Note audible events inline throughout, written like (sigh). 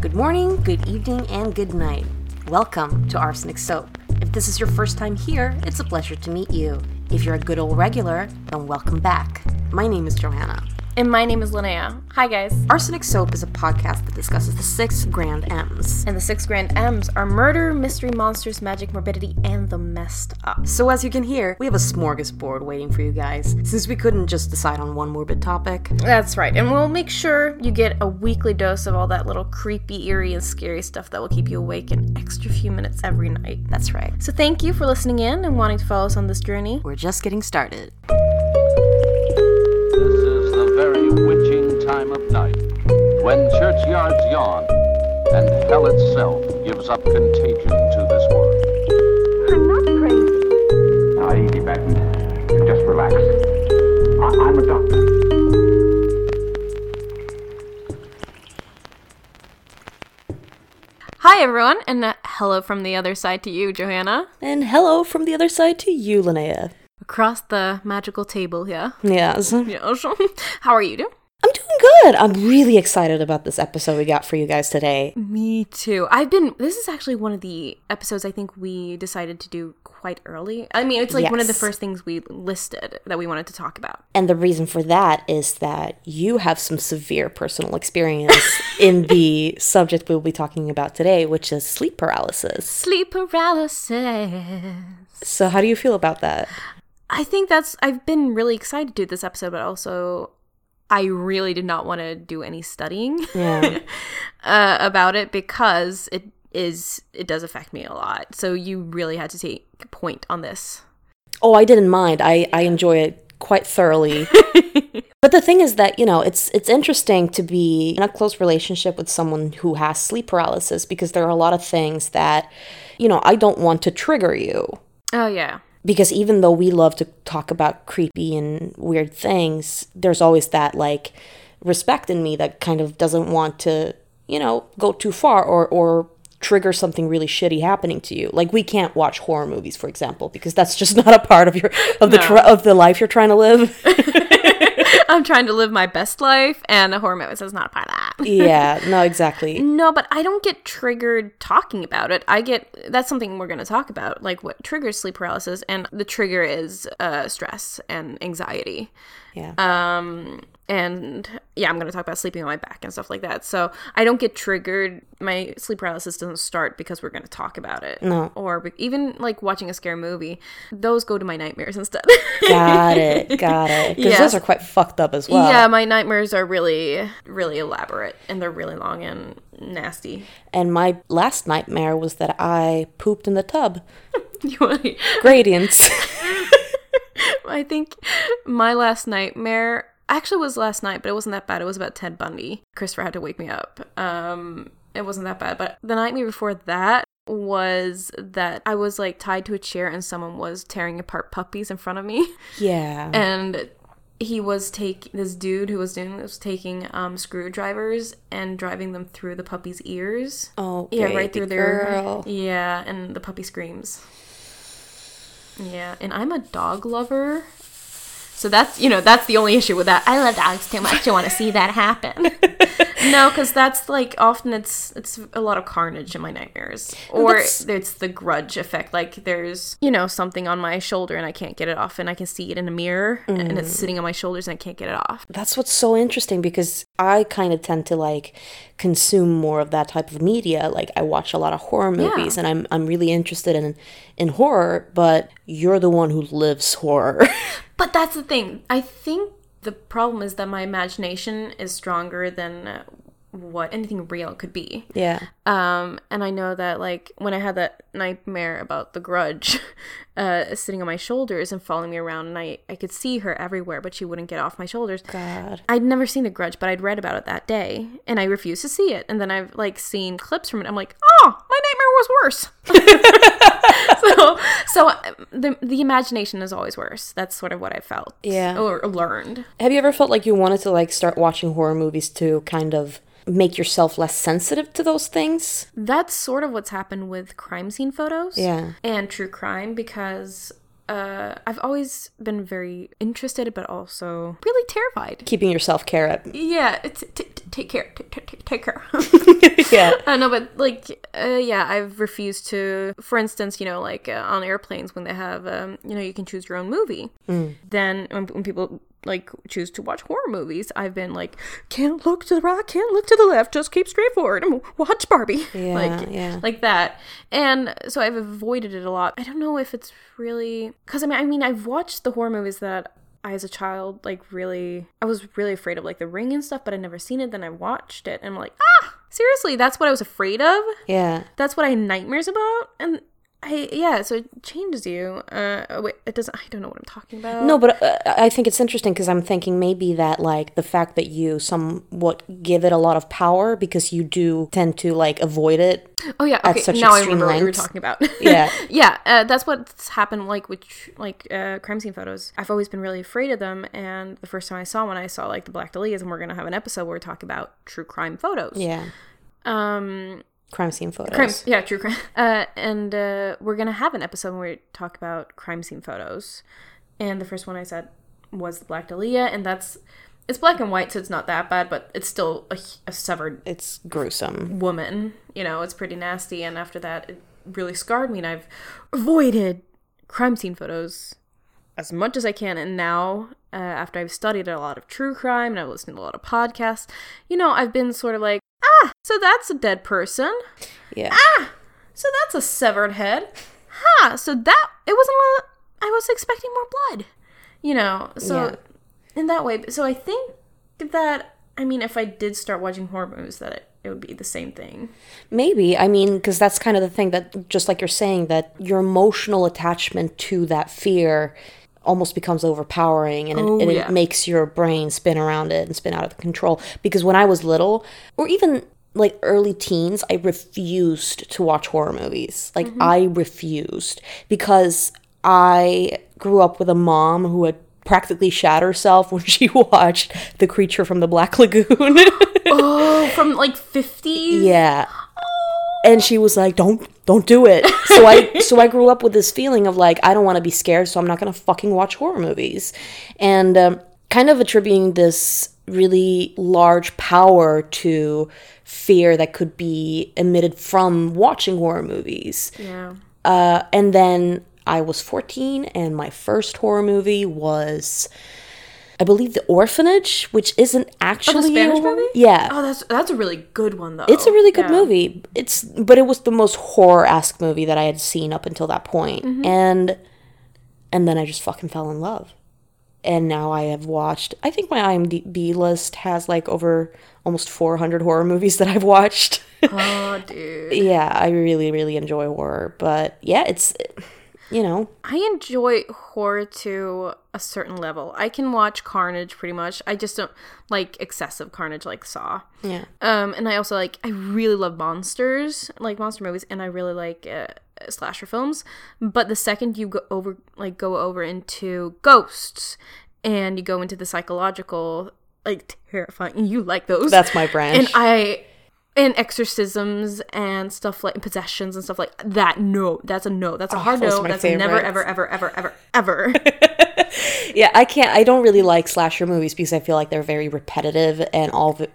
Good morning, good evening, and good night. Welcome to Arsenic Soap. If this is your first time here, it's a pleasure to meet you. If you're a good old regular, then welcome back. My name is Johanna. And my name is Linnea. Hi, guys. Arsenic Soap is a podcast that discusses the six grand M's. And the six grand M's are murder, mystery, monsters, magic, morbidity, and the messed up. So, as you can hear, we have a smorgasbord waiting for you guys, since we couldn't just decide on one morbid topic. That's right. And we'll make sure you get a weekly dose of all that little creepy, eerie, and scary stuff that will keep you awake an extra few minutes every night. That's right. So, thank you for listening in and wanting to follow us on this journey. We're just getting started. This is the very witching time of night, when churchyards yawn and hell itself gives up contagion to this world. I'm not crazy. Now, easy, Benton. Just relax. I- I'm a doctor. Hi, everyone, and uh, hello from the other side to you, Johanna. And hello from the other side to you, Linnea. Across the magical table here. Yes. Yes. (laughs) How are you doing? I'm doing good. I'm really excited about this episode we got for you guys today. Me too. I've been. This is actually one of the episodes I think we decided to do quite early. I mean, it's like one of the first things we listed that we wanted to talk about. And the reason for that is that you have some severe personal experience (laughs) in the subject we'll be talking about today, which is sleep paralysis. Sleep paralysis. So, how do you feel about that? I think that's. I've been really excited to do this episode, but also. I really did not want to do any studying (laughs) Yeah. uh, about it because it is it does affect me a lot. So you really had to take point on this. Oh, I didn't mind. I, I enjoy it quite thoroughly. (laughs) but the thing is that, you know, it's it's interesting to be in a close relationship with someone who has sleep paralysis because there are a lot of things that, you know, I don't want to trigger you. Oh yeah. Because even though we love to talk about creepy and weird things, there's always that like respect in me that kind of doesn't want to, you know, go too far or or trigger something really shitty happening to you. Like we can't watch horror movies, for example, because that's just (laughs) not a part of your of the No. tr- of the life you're trying to live. (laughs) I'm trying to live my best life, and a horror movie is not a part of that. (laughs) yeah, no, exactly. No, but I don't get triggered talking about it. I get that's something we're going to talk about, like what triggers sleep paralysis, and the trigger is uh, stress and anxiety. Yeah. Um, and yeah, I'm going to talk about sleeping on my back and stuff like that. So I don't get triggered. My sleep paralysis doesn't start because we're going to talk about it. No. Or even like watching a scary movie, those go to my nightmares instead. got it. (laughs) Got it. Because Yes. those are quite fucked up as well. yeah, my nightmares are really, really elaborate and they're really long and nasty. And my last nightmare was that I pooped in the tub. (laughs) Gradients. (laughs) I think my last nightmare actually was last night, but it wasn't that bad. It was about Ted Bundy. Christopher had to wake me up. Um, it wasn't that bad, but the nightmare before that was that I was like tied to a chair and someone was tearing apart puppies in front of me, yeah. and he was take this dude who was doing this was taking um screwdrivers and driving them through the puppy's ears. Oh, Yeah, right through their girl. Yeah, and the puppy screams. Yeah, and I'm a dog lover. So that's, you know, that's the only issue with that. I love dogs too much to want to see that happen. (laughs) no, cuz that's like often it's it's a lot of carnage in my nightmares. Or that's- it's the grudge effect like there's, you know, something on my shoulder and I can't get it off and I can see it in a mirror and it's mm. sitting on my shoulders and I can't get it off. That's what's so interesting because I kind of tend to like consume more of that type of media. Like I watch a lot of horror movies and I'm I'm really interested in in horror, but you're the one who lives horror. (laughs) But that's the thing. I think the problem is that my imagination is stronger than what anything real could be. yeah. Um, and I know that like when I had that nightmare about the grudge (laughs) uh, sitting on my shoulders and following me around, and I I could see her everywhere, but she wouldn't get off my shoulders. God. I'd never seen the grudge, but I'd read about it that day, and I refused to see it. And then I've like seen clips from it. I'm like, oh, my nightmare was worse. (laughs) so, so uh, the the imagination is always worse. That's sort of what I felt. Yeah. or learned. Have you ever felt like you wanted to like start watching horror movies to kind of make yourself less sensitive to those things? That's sort of what's happened with crime scene photos. Yeah. And true crime because uh, I've always been very interested, but also really terrified. Keeping yourself care up. Yeah, it's t- t- take care, t- take care. (laughs) yeah. (laughs) I know, but like, uh, yeah, I've refused to. For instance, you know, like uh, on airplanes when they have, um, you know, you can choose your own movie. Then when, when people like choose to watch horror movies, I've been like, can't look to the right, can't look to the left, just keep straight forward and watch Barbie. (laughs) Yeah, like, yeah. like that. And so I've avoided it a lot. I don't know if it's really because I mean, I mean, I've watched the horror movies that. I, as a child, like really, I was really afraid of like the ring and stuff, but I'd never seen it. Then I watched it, and I'm like, ah, seriously, that's what I was afraid of Yeah. that's what I had nightmares about, and I yeah, so it changes you. Uh, oh, wait, it doesn't. I don't know what I'm talking about. No, but uh, I think it's interesting because I'm thinking maybe that like the fact that you somewhat give it a lot of power because you do tend to like avoid it. Oh yeah. at Okay. such now I remember what you were talking about. (laughs) Yeah. yeah. Uh, that's what's happened. Like with like uh, crime scene photos. I've always been really afraid of them, and the first time I saw one, I saw like the Black Dahlias, and we're gonna have an episode where we talk about true crime photos. Yeah. Um. Crime scene photos. Crime. Yeah. True crime. (laughs) Uh. And uh, we're gonna have an episode where we talk about crime scene photos, and the first one I said was the Black Dahlia, and that's. It's black and white, so it's not that bad, but it's still a, a severed It's gruesome. woman. You know, it's pretty nasty. And after that, it really scarred me, and I've avoided crime scene photos as much as I can. And now, uh, after I've studied a lot of true crime and I've listened to a lot of podcasts, you know, I've been sort of like, so that's a dead person. Yeah. Ah! So that's a severed head. Ha! So that it wasn't what I was expecting more blood. You know, so Yeah. in that way. So I think that I mean, if I did start watching horror movies, that it, it would be the same thing. Maybe. I mean, because that's kind of the thing that, just like you're saying, that your emotional attachment to that fear almost becomes overpowering and, it, Oh, and yeah. it makes your brain spin around it and spin out of control. Because when I was little, or even like early teens, I refused to watch horror movies. Like, Mm-hmm. I refused because I grew up with a mom who had practically shat herself when (laughs) she watched The Creature from the Black Lagoon. (laughs) Oh, (laughs) from like 50s? Yeah. And she was like, "Don't, don't do it." So I, so I grew up with this feeling of like, I don't want to be scared, so I'm not gonna fucking watch horror movies, and um, kind of attributing this really large power to fear that could be emitted from watching horror movies. Yeah. Uh, and then I was 14, and my first horror movie was, I believe, The Orphanage, which isn't actually a Spanish horror- movie? Yeah, Oh, that's that's a really good one though. it's a really good Yeah. movie. It's but it was the most horror esque movie that I had seen up until that point. Mm-hmm. and and then I just fucking fell in love. And now I have watched. I think my IMDb list has like over almost 400 horror movies that I've watched. Oh, (laughs) dude. yeah, I really really enjoy horror, but yeah, it's you know I enjoy horror to a certain level. I can watch carnage pretty much. I just don't like excessive carnage like Saw. yeah Um, and I also like I really love monsters, like monster movies, and I really like uh, slasher films. But the second you go over, like go over into ghosts, and you go into the psychological, like terrifying, you like those. that's my branch. and I and exorcisms and stuff like possessions and stuff like that. No, that's a no. That's a oh, hard Oh, are no. That's a never, favorites. ever, ever, ever, ever, ever. (laughs) yeah, I can't. I don't really like slasher movies because I feel like they're very repetitive and all the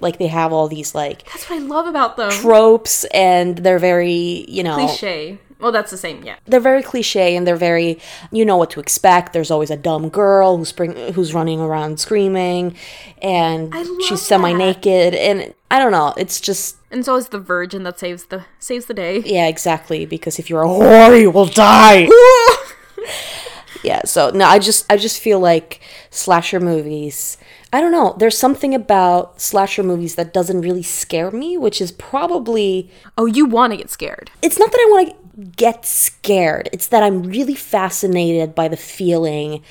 like they have all these like That's what I love about them. tropes and they're very you know Cliche. Well, that's the same. Yeah. they're very cliche and they're very you know what to expect there's always a dumb girl who's spring who's running around screaming and she's semi-naked and i don't know it's just And it's always the virgin that saves the saves the day. yeah exactly because if you're a whore you will die (laughs) (laughs) yeah so no i just i just feel like slasher movies i don't know there's something about slasher movies that doesn't really scare me which is probably Oh, you want to get scared. it's not that I want to get scared. It's that I'm really fascinated by the feeling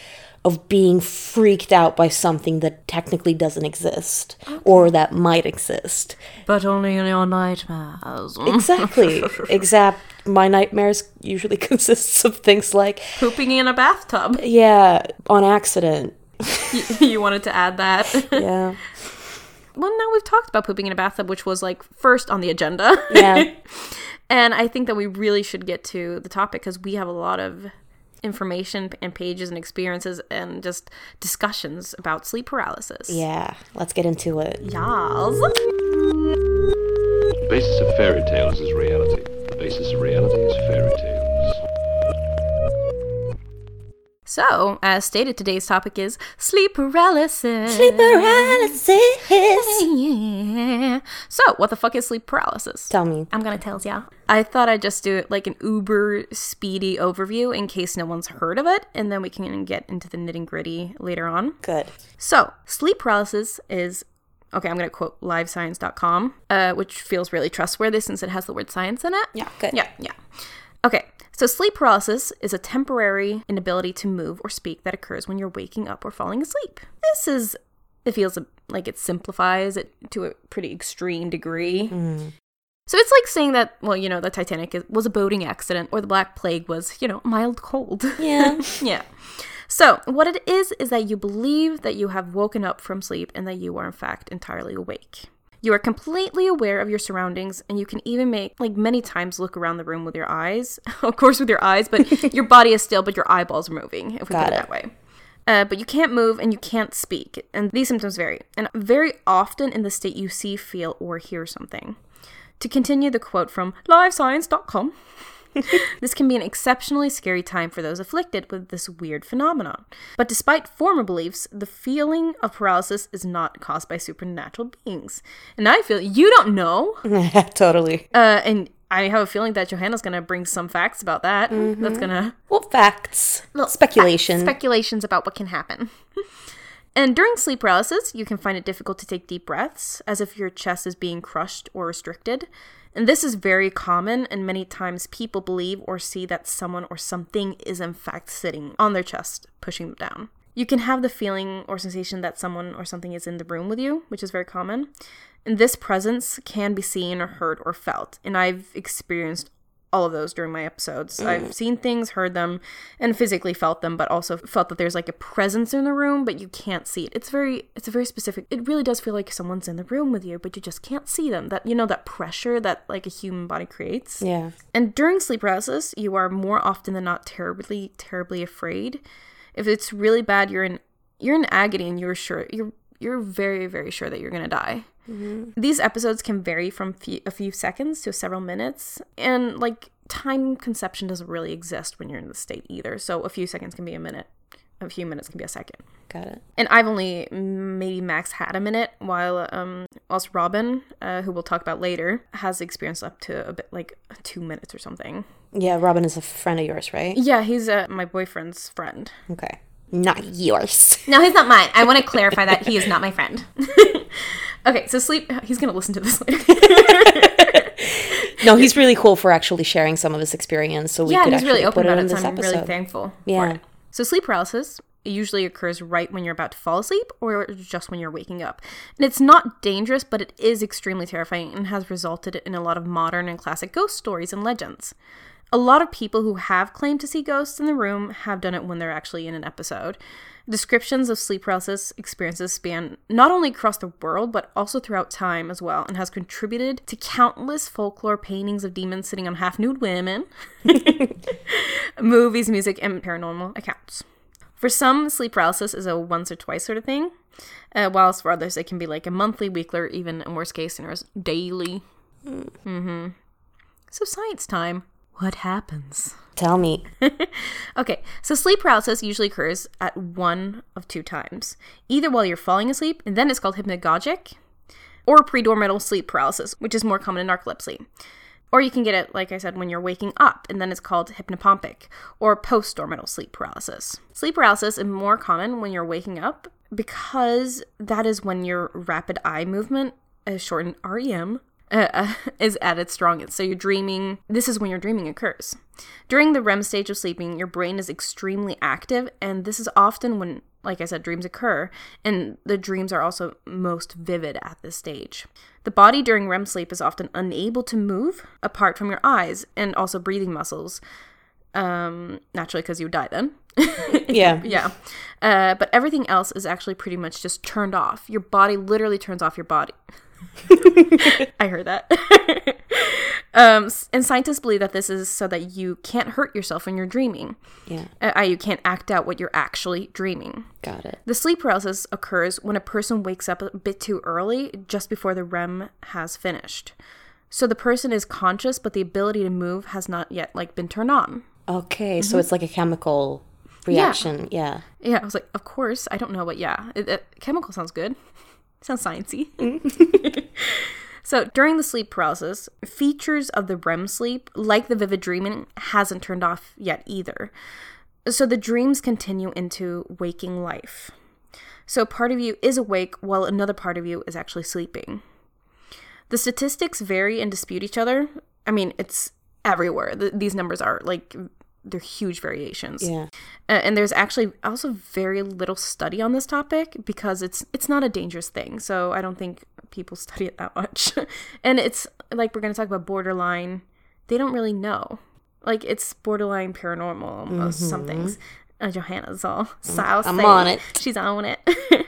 of being freaked out by something that technically doesn't exist or that might exist. But only in your nightmares. (laughs) Exactly. Except my nightmares usually (laughs) consists of things like, Pooping in a bathtub. yeah, on accident. (laughs) you, you wanted to add that. Yeah. well, now we've talked about pooping in a bathtub, which was like first on the agenda. Yeah. and I think that we really should get to the topic because we have a lot of information and pages and experiences and just discussions about sleep paralysis. Yeah, let's get into it. Yas. The basis of fairy tales is reality. The basis of reality is fairy tales. So, as stated, today's topic is sleep paralysis. Sleep paralysis. Yeah. So, what the fuck is sleep paralysis? Tell me. I'm gonna tell ya. I thought I'd just do it like an uber speedy overview in case no one's heard of it, and then we can get into the nitty gritty later on. Good. So, sleep paralysis is okay. I'm gonna quote livescience.com, uh, which feels really trustworthy since it has the word science in it. Yeah, good. Yeah, yeah. Okay, so sleep paralysis is a temporary inability to move or speak that occurs when you're waking up or falling asleep. This is, it feels like it simplifies it to a pretty extreme degree. Mm. So it's like saying that, well, you know, the Titanic was a boating accident or the Black Plague was, you know, mild cold. Yeah. (laughs) yeah. So, what it is, is that you believe that you have woken up from sleep and that you are, in fact, entirely awake. You are completely aware of your surroundings, and you can even make, like, many times look around the room with your eyes. (laughs) of course, with your eyes, but (laughs) your body is still, but your eyeballs are moving, if we Got put it it. that way. Uh, but you can't move and you can't speak, and these symptoms vary. And very often in the state you see, feel, or hear something. To continue the quote from livescience.com, (laughs) this can be an exceptionally scary time for those afflicted with this weird phenomenon. But despite former beliefs, the feeling of paralysis is not caused by supernatural beings. And I feel you don't know. (laughs) totally. Uh, and I have a feeling that Johanna's going to bring some facts about that. That's going to Well, facts. Not speculation. speculations about what can happen. (laughs) and during sleep paralysis, you can find it difficult to take deep breaths, as if your chest is being crushed or restricted. And this is very common, and many times people believe or see that someone or something is in fact sitting on their chest, pushing them down. You can have the feeling or sensation that someone or something is in the room with you, which is very common. And this presence can be seen or heard or felt. And I've experienced all of those during my episodes. I've mm-hmm. seen things, heard them, and physically felt them, but also felt that there's like a presence in the room, but you can't see it. It's very, it's a very specific. It really does feel like someone's in the room with you, but you just can't see them. That you know that pressure that like a human body creates. yeah. And during sleep paralysis, you are more often than not terribly, terribly afraid. If it's really bad, you're in you're in agony and you're sure you're you're very, very sure that you're gonna die. These episodes can vary from few, a few seconds to several minutes, and like time conception doesn't really exist when you're in the state either. So a few seconds can be a minute, a few minutes can be a second. Got it. And I've only maybe max had a minute, while um, whilst Robin, uh, who we'll talk about later, has experienced up to a bit like two minutes or something. Yeah, Robin is a friend of yours, right? Yeah, he's uh, my boyfriend's friend. Okay. Not yours. No, he's not mine. I want to clarify that he is not my friend. (laughs) okay, so sleep. He's gonna listen to this later. (laughs) No, he's really cool for actually sharing some of his experience. So we yeah, could he's actually really open about it. So I'm episode. really thankful Yeah. for it. So sleep paralysis usually occurs right when you're about to fall asleep or just when you're waking up. And it's not dangerous, but it is extremely terrifying and has resulted in a lot of modern and classic ghost stories and legends. A lot of people who have claimed to see ghosts in the room have done it when they're actually in an episode. Descriptions of sleep paralysis experiences span not only across the world, but also throughout time as well, and has contributed to countless folklore paintings of demons sitting on half nude women, (laughs) movies, music, and paranormal accounts. For some, sleep paralysis is a once or twice sort of thing, uh, whilst for others, it can be like a monthly, weekly, or even in worst case scenarios, daily. Mm-hmm. So, science time. What happens? Tell me. (laughs) Okay, so sleep paralysis usually occurs at one of two times. Either while you're falling asleep, and then it's called hypnagogic, or predormital sleep paralysis, which is more common in narcolepsy. Or you can get it, like I said, when you're waking up, and then it's called hypnopompic, or postdormital sleep paralysis. Sleep paralysis is more common when you're waking up because that is when your rapid eye movement, uh, shortened REM, uh, uh, (laughs) is at its strongest. So you're dreaming. This is when your dreaming occurs. During the REM stage of sleeping, your brain is extremely active, and this is often when, like I said, dreams occur, and the dreams are also most vivid at this stage. The body during REM sleep is often unable to move apart from your eyes and also breathing muscles. Um, naturally, because you die then. (laughs) Yeah. Yeah. Uh, but everything else is actually pretty much just turned off. Your body literally turns off your body. (laughs) I heard that. (laughs) Um, and scientists believe that this is so that you can't hurt yourself when you're dreaming. Yeah. Uh, you can't act out what you're actually dreaming. Got it. The sleep paralysis occurs when a person wakes up a bit too early, just before the REM has finished. So the person is conscious, but the ability to move has not yet like been turned on. Okay, so it's like a chemical reaction. Yeah. Yeah, I was like, of course, I don't know, but yeah, it, it, chemical sounds good. Sounds sciencey. (laughs) (laughs) so during the sleep paralysis, features of the REM sleep, like the vivid dreaming, hasn't turned off yet either. So the dreams continue into waking life. So part of you is awake while another part of you is actually sleeping. The statistics vary and dispute each other. I mean, it's everywhere. Th these numbers are like they're huge variations. Yeah. Uh, and there's actually also very little study on this topic because it's it's not a dangerous thing. So I don't think people (laughs) study it that much. (laughs) and it's like we're going to talk about borderline. They don't really know. Like it's borderline paranormal almost some things. Uh, Johanna's all saucy. I'm on it. She's on it. (laughs)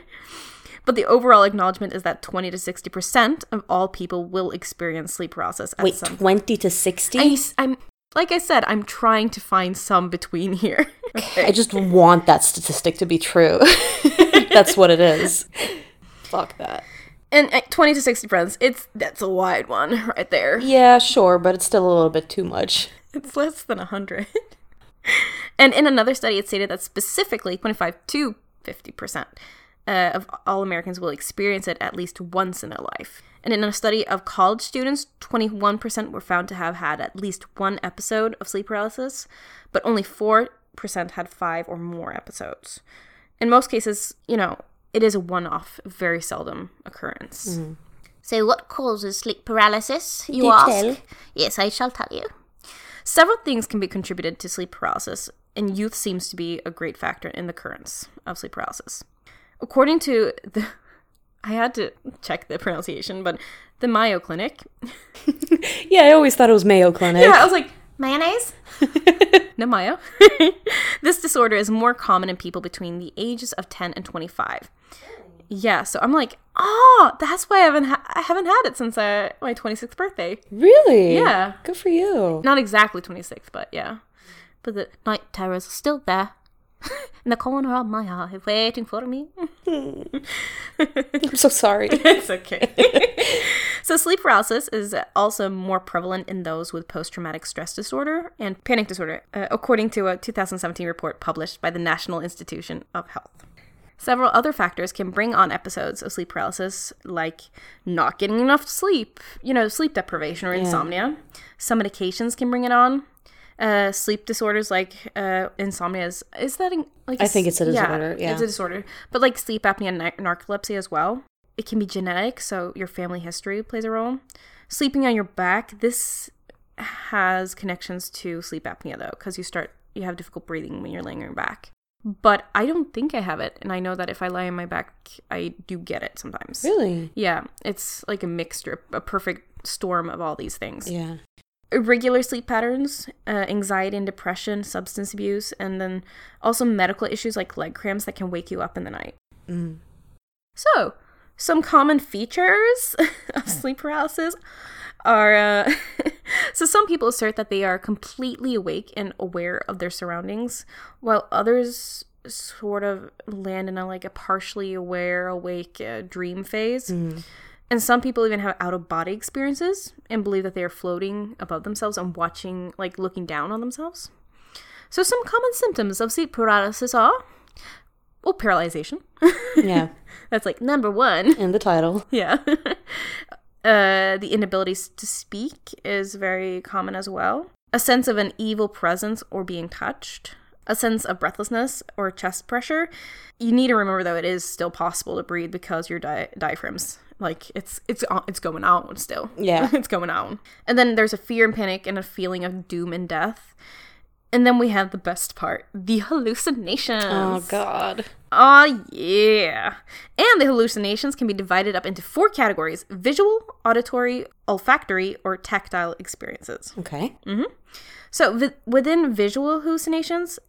but the overall acknowledgement is that 20 to 60% of all people will experience sleep paralysis at Wait, some 20 to 60? I, am like I said, I'm trying to find some between here. (laughs) I just want that statistic to be true. (laughs) That's what it is. Fuck that. And uh, 20 to 60 friends, it's that's a wide one right there. Yeah, sure, but it's still a little bit too much. It's less than 100. (laughs) and in another study, it stated that specifically 25 to 50% uh, of all Americans will experience it at least once in their life. And in a study of college students, 21% were found to have had at least one episode of sleep paralysis, but only 4% had five or more episodes. In most cases, you know, it is a one off, very seldom occurrence. So, what causes sleep paralysis, you Do ask? tell. Yes, I shall tell you. Several things can be contributed to sleep paralysis, and youth seems to be a great factor in the occurrence of sleep paralysis. According to the, (laughs) I had to check the pronunciation, but the Mayo Clinic. (laughs) Yeah, I always thought it was Mayo Clinic. Yeah, I was like, Mayonnaise? (laughs) no Mayo. this disorder is more common in people between the ages of 10 and 25. Yeah, so I'm like, oh, that's why I haven't ha- I haven't had it since uh, my 26th birthday. Really? Yeah. Good for you. Not exactly 26th, but yeah. But the Night terrors are still there. In (laughs) the corner of my eye, waiting for me. I'm so sorry. (laughs) it's okay. (laughs) so sleep paralysis is also more prevalent in those with post-traumatic stress disorder and panic disorder, uh, according to a 2017 report published by the National Institution of Health. Several other factors can bring on episodes of sleep paralysis, like not getting enough sleep, you know, sleep deprivation or insomnia. Some medications can bring it on. Uh, sleep disorders like uh, insomnia is is that in, like I think it's a disorder, yeah. it's a disorder. But like sleep apnea and nar- narcolepsy as well. It can be genetic, so your family history plays a role. Sleeping on your back, this has connections to sleep apnea though, because you start you have difficult breathing when you're laying on your back. But I don't think I have it, and I know that if I lie on my back, I do get it sometimes. Really? Yeah, it's like a mixture, a perfect storm of all these things Yeah. Irregular sleep patterns, uh, anxiety and depression, substance abuse, and then also medical issues like leg cramps that can wake you up in the night. Mm. So, some common features (laughs) of sleep paralysis are uh, (laughs) so some people assert that they are completely awake and aware of their surroundings, while others sort of land in a like a partially aware, awake uh, dream phase. And some people even have out of body experiences and believe that they are floating above themselves and watching, like looking down on themselves. So, some common symptoms of sleep paralysis are well, paralyzation. (laughs) Yeah. That's like number one. In the title. (laughs) Yeah. (laughs) uh, the inability to speak is very common as well. A sense of an evil presence or being touched. A sense of breathlessness or chest pressure. You need to remember though it is still possible to breathe because your di- diaphragms like it's it's on- it's going on still. Yeah. (laughs) it's going on. And then there's a fear and panic and a feeling of doom and death. And then we have the best part, the hallucinations. Oh, God. Oh, yeah. And the hallucinations can be divided up into four categories visual, auditory, olfactory, or tactile experiences. Okay. Mm-hmm. So, vi- within visual hallucinations,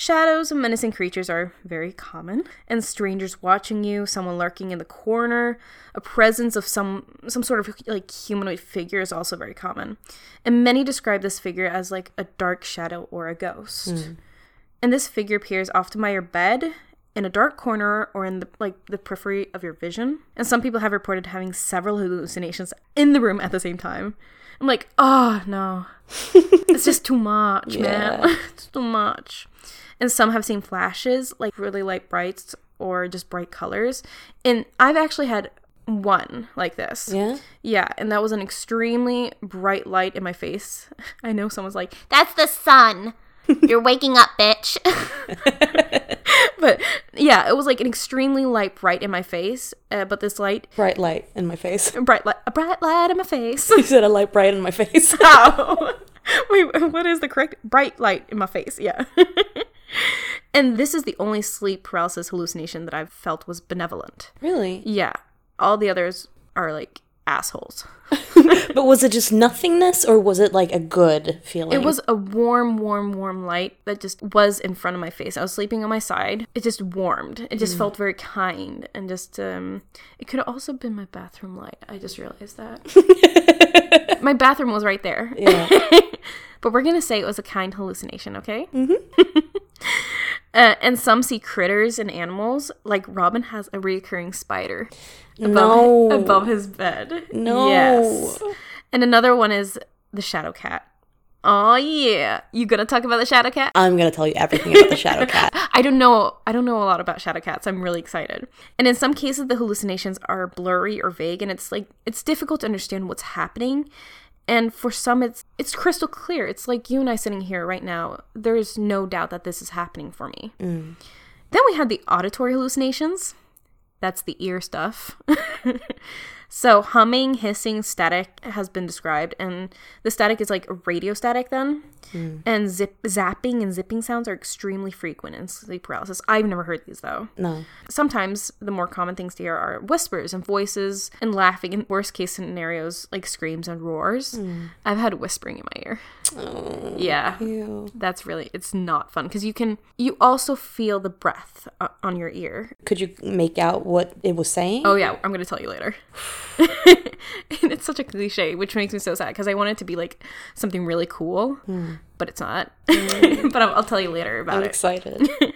Shadows and menacing creatures are very common, and strangers watching you, someone lurking in the corner, a presence of some some sort of like humanoid figure is also very common. And many describe this figure as like a dark shadow or a ghost. Hmm. And this figure appears often by your bed, in a dark corner, or in the like the periphery of your vision. And some people have reported having several hallucinations in the room at the same time. I'm like, oh no, (laughs) it's just too much, man. (laughs) it's too much. And some have seen flashes, like really light brights or just bright colors. And I've actually had one like this. Yeah. Yeah, and that was an extremely bright light in my face. (laughs) I know someone's like, That's the sun. (laughs) You're waking up, bitch. (laughs) but yeah, it was like an extremely light bright in my face. Uh, but this light, Bright light in my face. bright light, a bright light in my face. You said a light bright in my face. Ow. Wait, what is the correct bright light in my face? Yeah. And this is the only sleep paralysis hallucination that I've felt was benevolent. really? Yeah. All the others are like assholes. (laughs) But was it just nothingness or was it like a good feeling? It was a warm, warm, warm light that just was in front of my face. I was sleeping on my side. It just warmed. It just felt very kind and just um it could have also been my bathroom light. I just realized that. (laughs) my bathroom was right there. Yeah. (laughs) But we're gonna say it was a kind hallucination, okay? Mm-hmm. (laughs) uh, and some see critters and animals. Like Robin has a recurring spider above, No. (laughs) above his bed. No. Yes. And another one is the shadow cat. Oh yeah, you gonna talk about the shadow cat? I'm gonna tell you everything about the shadow (laughs) cat. I don't know. I don't know a lot about shadow cats. I'm really excited. And in some cases, the hallucinations are blurry or vague, and it's like it's difficult to understand what's happening. And for some, it's it's crystal clear. It's like you and I sitting here right now. There's no doubt that this is happening for me. Mm. Then we had the auditory hallucinations. That's the ear stuff. (laughs) so humming, hissing, static has been described, and the static is like radio static then. And zip, zapping and zipping sounds are extremely frequent in sleep paralysis. I've never heard these though. No. Sometimes the more common things to hear are whispers and voices and laughing. In worst case scenarios, like screams and roars. I've had whispering in my ear. Oh, yeah, Ew. that's really it's not fun because you can you also feel the breath uh, on your ear. Could you make out what it was saying? Oh yeah, I'm gonna tell you later. (sighs) (sighs) (sighs) (laughs) and it's such a cliche, which makes me so sad because I want it to be like something really cool, hmm. but it's not. (laughs) but I'll, I'll tell you later about I'm it. excited. (laughs)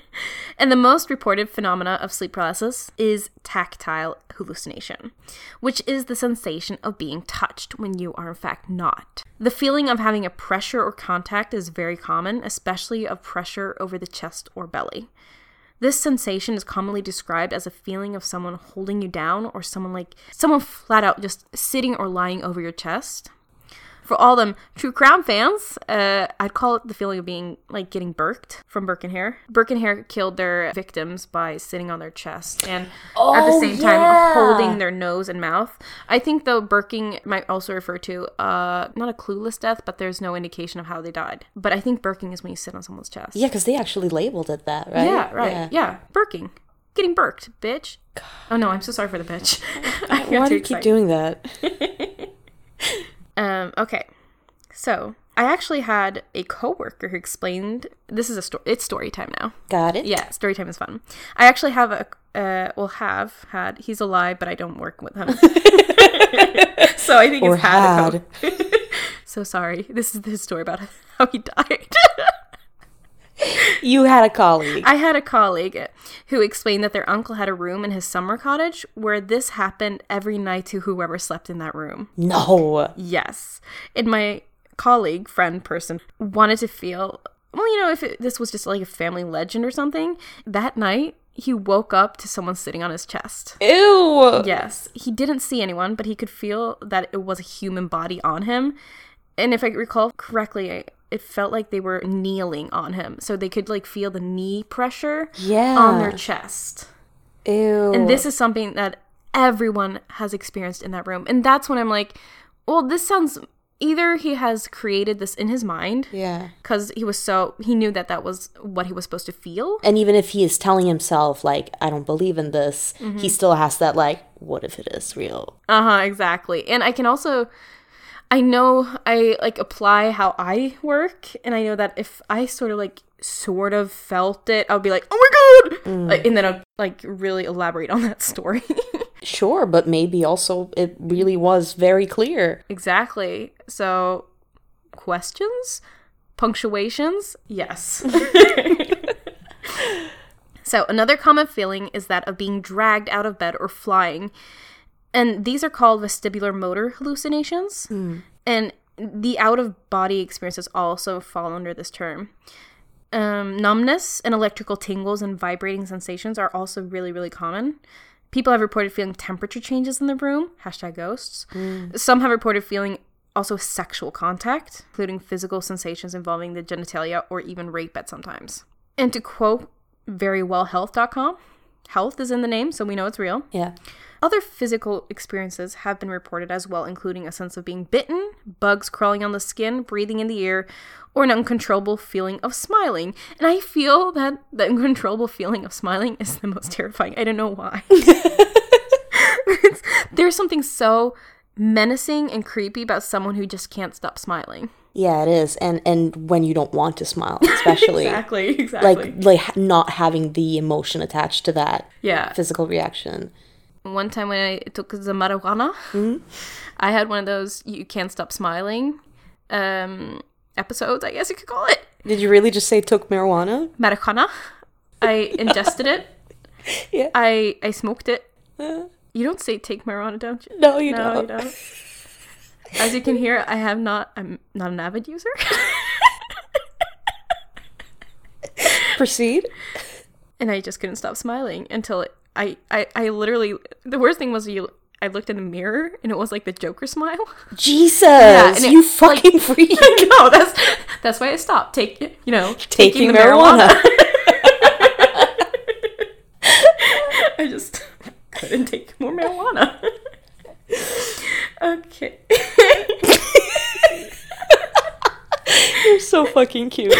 And the most reported phenomena of sleep paralysis is tactile hallucination, which is the sensation of being touched when you are in fact not. The feeling of having a pressure or contact is very common, especially of pressure over the chest or belly. This sensation is commonly described as a feeling of someone holding you down or someone like someone flat out just sitting or lying over your chest. For all them true crime fans, uh, I'd call it the feeling of being like getting burked from Burke and Hare. Burke and Hare killed their victims by sitting on their chest and at the same time holding their nose and mouth. I think though Burking might also refer to uh, not a clueless death, but there's no indication of how they died. But I think Burking is when you sit on someone's chest. yeah, because they actually labeled it that, right? Yeah, right. Yeah. Burking. Getting burked, bitch. Oh no, I'm so sorry for the bitch. (laughs) Why do you keep doing that? (laughs) Um, okay. So I actually had a coworker who explained this is a story it's story time now. Got it? Yeah, story time is fun. I actually have a uh well have had he's alive but I don't work with him. (laughs) so I think Or he's had, a had. (laughs) So sorry. This is his story about (laughs) how he died. You had a colleague. I had a colleague who explained that their uncle had a room in his summer cottage where this happened every night to whoever slept in that room. no. Yes. And my colleague, friend, person wanted to feel, well, you know, if it, this was just like a family legend or something, that night he woke up to someone sitting on his chest. Ew. Yes. He didn't see anyone, but he could feel that it was a human body on him. And if I recall correctly, it felt like they were kneeling on him. So they could like feel the knee pressure Yeah. on their chest. Ew. And this is something that everyone has experienced in that room. And that's when I'm like, well, this sounds either he has created this in his mind Yeah. because he was so, he knew that that was what he was supposed to feel. And even if he is telling himself, like, I don't believe in this, Mm-hmm. he still has that, like, what if it is real? Uh huh, exactly. And I can also, I know I like apply how I work, and I know that if I sort of like sort of felt it, I would be like, "Oh my god!" Mm. Like, and then I'd like really elaborate on that (laughs) story. Sure, but maybe also it really was very clear. exactly. So, questions, punctuations, yes. (laughs) (laughs) so another common feeling is that of being dragged out of bed or flying, and these are called vestibular motor hallucinations. And the out of body experiences also fall under this term. Um, numbness and electrical tingles and vibrating sensations are also really, really common. People have reported feeling temperature changes in the room, hashtag ghosts. Some have reported feeling also sexual contact, including physical sensations involving the genitalia or even rape at sometimes. And to quote verywellhealth.com, health is in the name, so we know it's real. Yeah. Other physical experiences have been reported as well, including a sense of being bitten, bugs crawling on the skin, breathing in the ear, or an uncontrollable feeling of smiling. And I feel that the (laughs) uncontrollable feeling of smiling is the most terrifying. I don't know why. (laughs) There's something so menacing and creepy about someone who just can't stop smiling. Yeah, it is. And and when you don't want to smile, (laughs) especially Exactly, exactly. like like not having the emotion attached to that yeah. physical reaction. One time when I took the marijuana, I had one of those you can't stop smiling um, episodes, I guess you could call it. Did you really just say took marijuana? Marijuana. I (laughs) ingested it. Yeah. I I smoked it. Uh, You don't say take marijuana, don't you? no, you no, don't. you don't. As you can hear, I have not. I'm not an avid user. (laughs) Proceed. and I just couldn't stop smiling until it, I, I I literally the worst thing was you I looked in the mirror and it was like the Joker smile. (laughs) Jesus, and it- you fucking (laughs) freak. no, that's that's why I stopped. Take you know Taking the marijuana. (laughs) I just couldn't take more marijuana. okay. You're so fucking cute.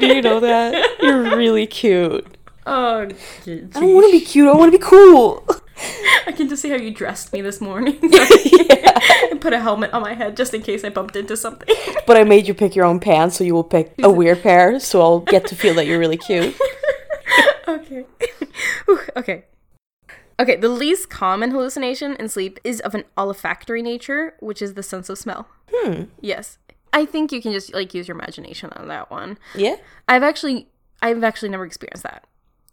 Do you know that? You're really cute. Oh, I don't want to be cute. I want to be cool. (laughs) I can just see how you dressed me this morning. (laughs) and put a helmet on my head just in case I bumped into something. (laughs) But I made you pick your own pants, so you will pick a weird pair. So I'll get to feel that you're really cute. okay. Okay. Okay, the least common hallucination in sleep is of an olfactory nature, which is the sense of smell. Hmm. Yes. I think you can just like use your imagination on that one. Yeah. I've actually I've actually never experienced that.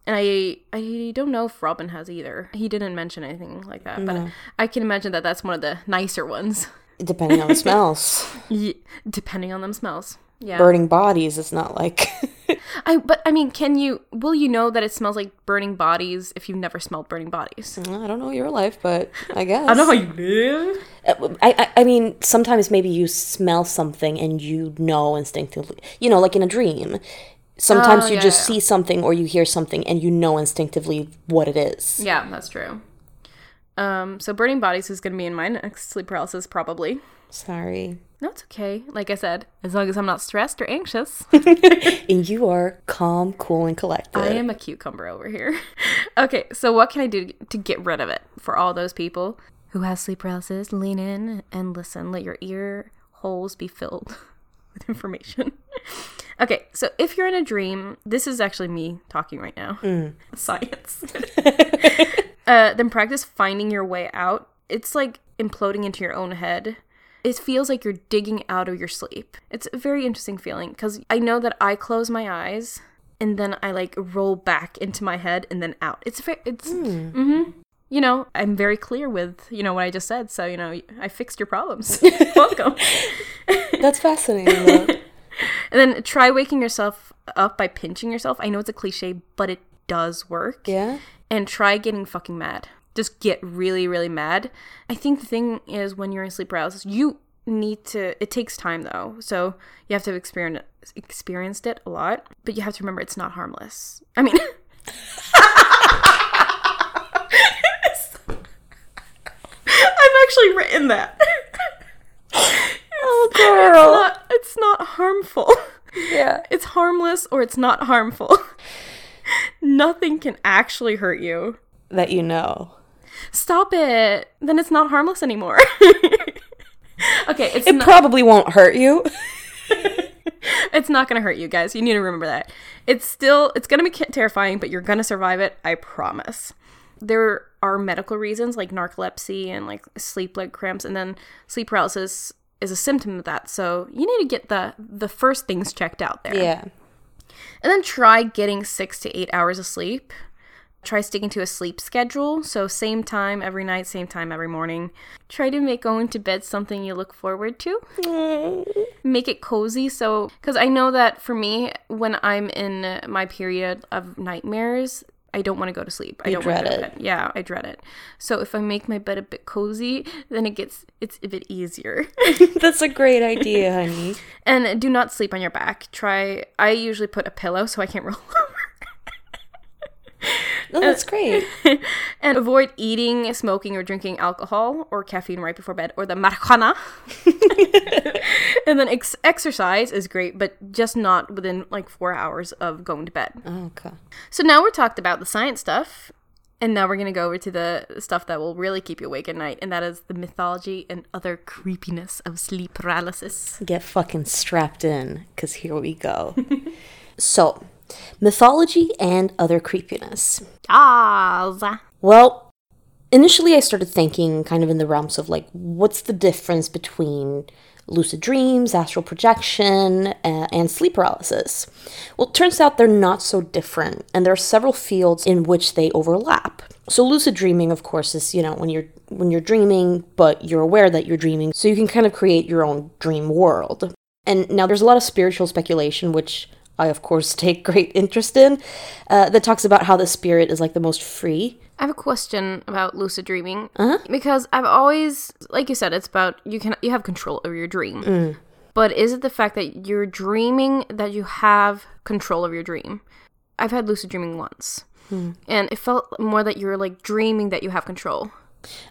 And I I don't know if Robin has either. He didn't mention anything like that, but I can imagine that that's one of the nicer ones. Depending on the smells. (laughs) Ye- depending on them smells. Yeah. Burning bodies is not like. (laughs) I but I mean, can you will you know that it smells like burning bodies if you've never smelled burning bodies? I don't know your life, but I (laughs) guess. I know how you live. Uh, I, I, I mean, sometimes maybe you smell something and you know instinctively, you know, like in a dream. Sometimes Oh, you yeah, just yeah. see something or you hear something and you know instinctively what it is. Yeah, that's true. Um, so burning bodies is gonna be in my next sleep paralysis probably. Sorry. No, it's okay. Like I said, as long as I'm not stressed or anxious. (laughs) And you are calm, cool, and collected. I am a cucumber over here. (laughs) okay, so what can I do to get rid of it for all those people who have sleep paralysis? Lean in and listen. Let your ear holes be filled (laughs) with information. (laughs) okay, so if you're in a dream, this is actually me talking right now. (laughs) Science. (laughs) uh, then practice finding your way out. It's like imploding into your own head. It feels like you're digging out of your sleep. It's a very interesting feeling because I know that I close my eyes and then I like roll back into my head and then out. It's very, it's, mm-hmm. You know, I'm very clear with, you know, what I just said. So, you know, I fixed your problems. (laughs) Welcome. That's fascinating. (laughs) And then try waking yourself up by pinching yourself. I know it's a cliche, but it does work. yeah? And try getting fucking mad. Just get really, really mad. I think the thing is when you're in sleep paralysis, you need to it takes time though. So you have to have experience experienced it a lot. But you have to remember it's not harmless. I mean (laughs) actually written that. (laughs) Oh, It's girl. not, it's not harmful. Yeah. It's harmless or it's not harmful. (laughs) Nothing can actually hurt you. That you know. Stop it. Then it's not harmless anymore. (laughs) Okay, it's It not, probably won't hurt you. it's not gonna hurt you guys. You need to remember that. It's still it's gonna be terrifying, but you're gonna survive it. I promise. There are medical reasons like narcolepsy and like sleep leg cramps, and then sleep paralysis is a symptom of that. So you need to get the the first things checked out there. Yeah. And then try getting six to eight hours of sleep. Try sticking to a sleep schedule. So, same time every night, same time every morning. Try to make going to bed something you look forward to. (laughs) Make it cozy. So, because I know that for me, when I'm in my period of nightmares, I don't want to go to sleep. I don't want to dread go to bed. Yeah, I dread it. So if I make my bed a bit cozy, then it gets it's a bit easier. (laughs) That's a great idea, honey. (laughs) And do not sleep on your back. Try. I usually put a pillow so I can't (laughs) roll over. No, that's great. (laughs) and avoid eating, smoking, or drinking alcohol or caffeine right before bed, or the marijuana. (laughs) and then ex- exercise is great, but just not within like four hours of going to bed. Okay. So now we're talked about the science stuff, and now we're gonna go over to the stuff that will really keep you awake at night, and that is the mythology and other creepiness of sleep paralysis. Get fucking strapped in, because here we go. (laughs) so, mythology and other creepiness. Ah, Well, initially I started thinking kind of in the realms of like, what's the difference between lucid dreams, astral projection, uh, and sleep paralysis? Well, it turns out they're not so different, and there are several fields in which they overlap. So lucid dreaming, of course, is you know when you're when you're dreaming, but you're aware that you're dreaming, so you can kind of create your own dream world. And now there's a lot of spiritual speculation, which I of course take great interest in, uh, that talks about how the spirit is like the most free. I have a question about lucid dreaming uh-huh. because I've always, like you said, it's about you can you have control over your dream. Mm. But is it the fact that you're dreaming that you have control of your dream? I've had lucid dreaming once, hmm. and it felt more that you're like dreaming that you have control,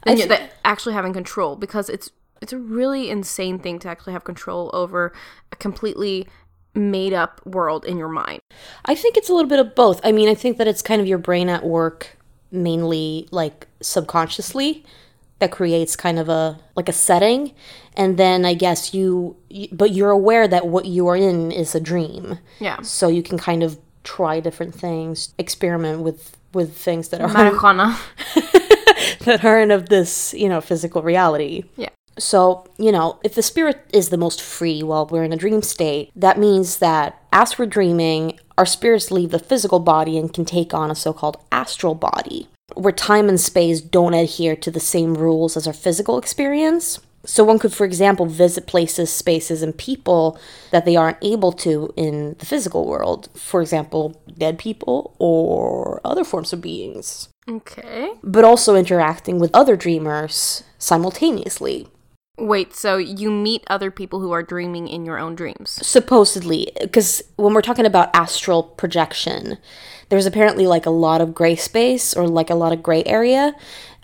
and you're that actually having control because it's it's a really insane thing to actually have control over a completely made up world in your mind. I think it's a little bit of both. I mean, I think that it's kind of your brain at work mainly like subconsciously that creates kind of a like a setting and then I guess you, you but you're aware that what you are in is a dream. Yeah. So you can kind of try different things, experiment with with things that are Marijuana. (laughs) that aren't of this, you know, physical reality. Yeah. So, you know, if the spirit is the most free while we're in a dream state, that means that as we're dreaming, our spirits leave the physical body and can take on a so called astral body, where time and space don't adhere to the same rules as our physical experience. So, one could, for example, visit places, spaces, and people that they aren't able to in the physical world. For example, dead people or other forms of beings Okay. but also interacting with other dreamers simultaneously. Wait, so you meet other people who are dreaming in your own dreams? Supposedly, because when we're talking about astral projection, there's apparently like a lot of gray space or like a lot of gray area.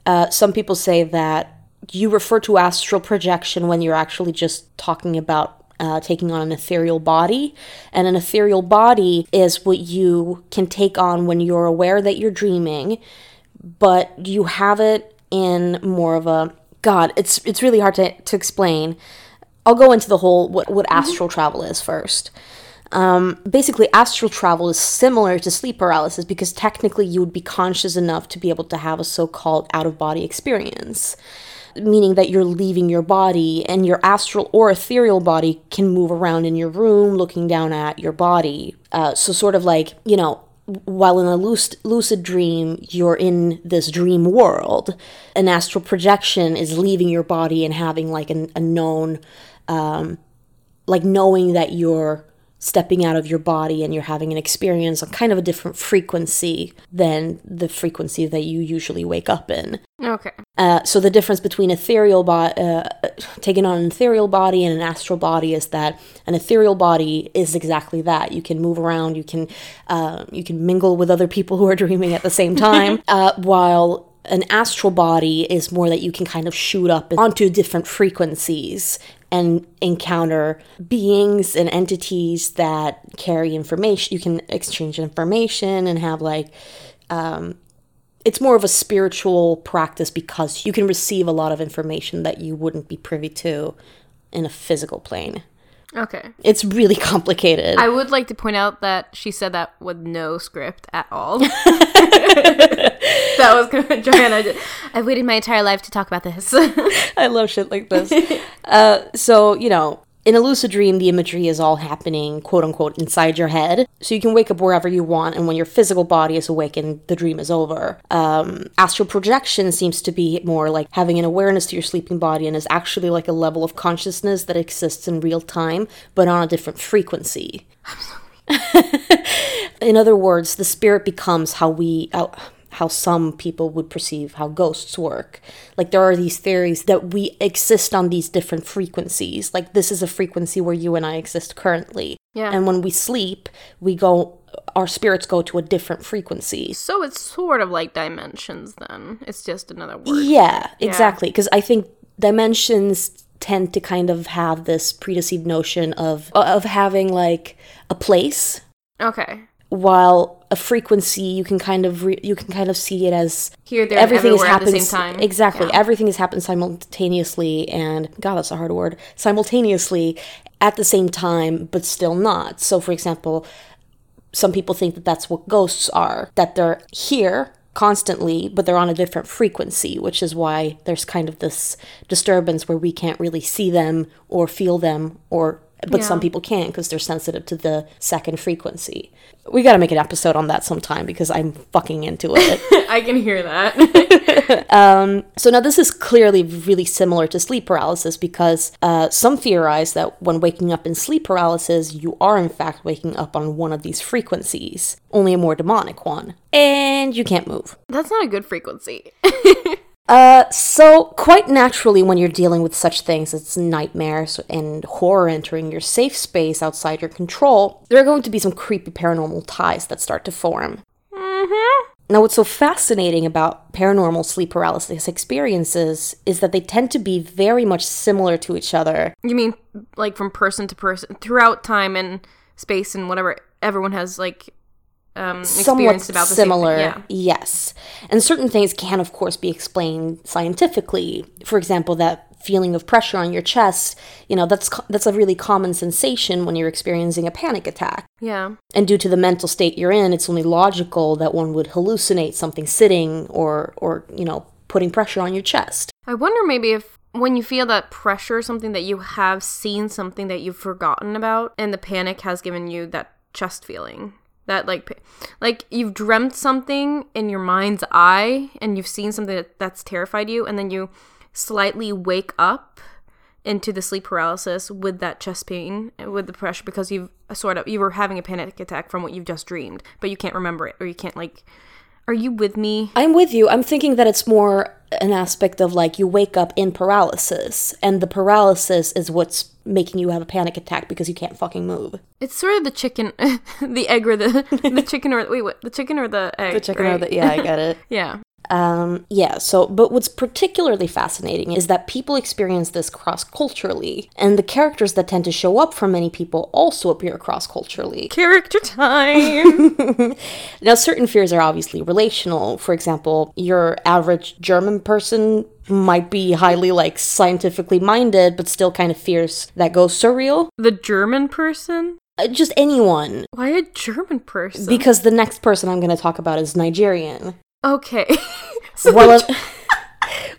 Uh, some people say that you refer to astral projection when you're actually just talking about uh, taking on an ethereal body. And an ethereal body is what you can take on when you're aware that you're dreaming, but you have it in more of a God, it's it's really hard to, to explain. I'll go into the whole what, what astral travel is first. Um, basically, astral travel is similar to sleep paralysis because technically you would be conscious enough to be able to have a so called out of body experience, meaning that you're leaving your body and your astral or ethereal body can move around in your room looking down at your body. Uh, so, sort of like, you know, while in a lucid, lucid dream, you're in this dream world. An astral projection is leaving your body and having like an, a known, um, like knowing that you're stepping out of your body and you're having an experience on kind of a different frequency than the frequency that you usually wake up in. Okay. Uh, so the difference between ethereal bo- uh, taking on an ethereal body and an astral body is that an ethereal body is exactly that. You can move around, you can uh, you can mingle with other people who are (laughs) dreaming at the same time, (laughs) uh, while an astral body is more that you can kind of shoot up onto different frequencies and encounter beings and entities that carry information. You can exchange information and have like um, it's more of a spiritual practice because you can receive a lot of information that you wouldn't be privy to in a physical plane. Okay. It's really complicated. I would like to point out that she said that with no script at all. (laughs) (laughs) (laughs) that was good. (laughs) Joanna. did- I've waited my entire life to talk about this. (laughs) I love shit like this. uh, so, you know, in a lucid dream, the imagery is all happening, quote unquote, inside your head. So you can wake up wherever you want, and when your physical body is awakened, the dream is over. Um, astral projection seems to be more like having an awareness to your sleeping body and is actually like a level of consciousness that exists in real time, but on a different frequency. in other words, the spirit becomes how we. How, how some people would perceive how ghosts work. Like there are these theories that we exist on these different frequencies. Like this is a frequency where you and I exist currently. Yeah. And when we sleep, we go our spirits go to a different frequency. So it's sort of like dimensions then. It's just another word. Yeah, exactly. Because I think dimensions tend to kind of have this predeceived notion of of having like a place Okay. While a frequency you can kind of re- you can kind of see it as Here, there, everything is everywhere at the happening same time. exactly Yeah. everything has happened simultaneously and god that's a hard word simultaneously at the same time but still not so for example some people think that that's what ghosts are that they're here constantly but they're on a different frequency which is why there's kind of this disturbance where we can't really see them or feel them or but some people can't because they're sensitive to the second frequency we got to make an episode on that sometime because i'm fucking into it (laughs) I can hear that. (laughs) so now this is clearly really similar to sleep paralysis because uh, some theorize that when waking up in sleep paralysis, you are in fact waking up on one of these frequencies, only a more demonic one, and you can't move. That's not a good frequency. (laughs) Uh, so quite naturally, when you're dealing with such things as nightmares and horror entering your safe space outside your control, there are going to be some creepy paranormal ties that start to form. Mhm Now, what's so fascinating about paranormal sleep paralysis experiences is that they tend to be very much similar to each other. You mean like from person to person throughout time and space and whatever? Everyone has like um Somewhat experienced about the similar, thing. yes. And certain things can, of course, be explained scientifically. For example, that feeling of pressure on your chest, you know, that's co- that's a really common sensation when you're experiencing a panic attack. Yeah. Yeah. And due to the mental state you're in, it's only logical that one would hallucinate something sitting or or, you know, putting pressure on your chest. I wonder maybe if when you feel that pressure, something that you have seen, something that you've forgotten about, and the panic has given you that chest feeling. That like, like you've dreamt something in your mind's eye, and you've seen something that, that's terrified you, and then you slightly wake up into the sleep paralysis with that chest pain, eh, with the pressure, because you've sort of you were having a panic attack from what you've just dreamed, but you can't remember it, or you can't like. Are you with me? I'm with you. I'm thinking that it's more an aspect of like you wake up in paralysis, and the paralysis is what's making you have a panic attack because you can't fucking move. It's sort of the chicken, (laughs) the egg or the the (laughs) chicken or wait, what? The chicken or the egg? The chicken or the yeah, I get it. (laughs) yeah. Um, yeah, so, but what's particularly fascinating is that people experience this cross culturally, and the characters that tend to show up for many people also appear cross culturally. Character (laughs) time. Now, certain fears are obviously relational. For example, your average German person might be highly, like, scientifically minded, but still kind of fears that ghosts surreal the German person. Uh, Just anyone. Why a German person? Because the next person I'm going to talk about is Nigerian. Okay. (laughs) so Well, the- a,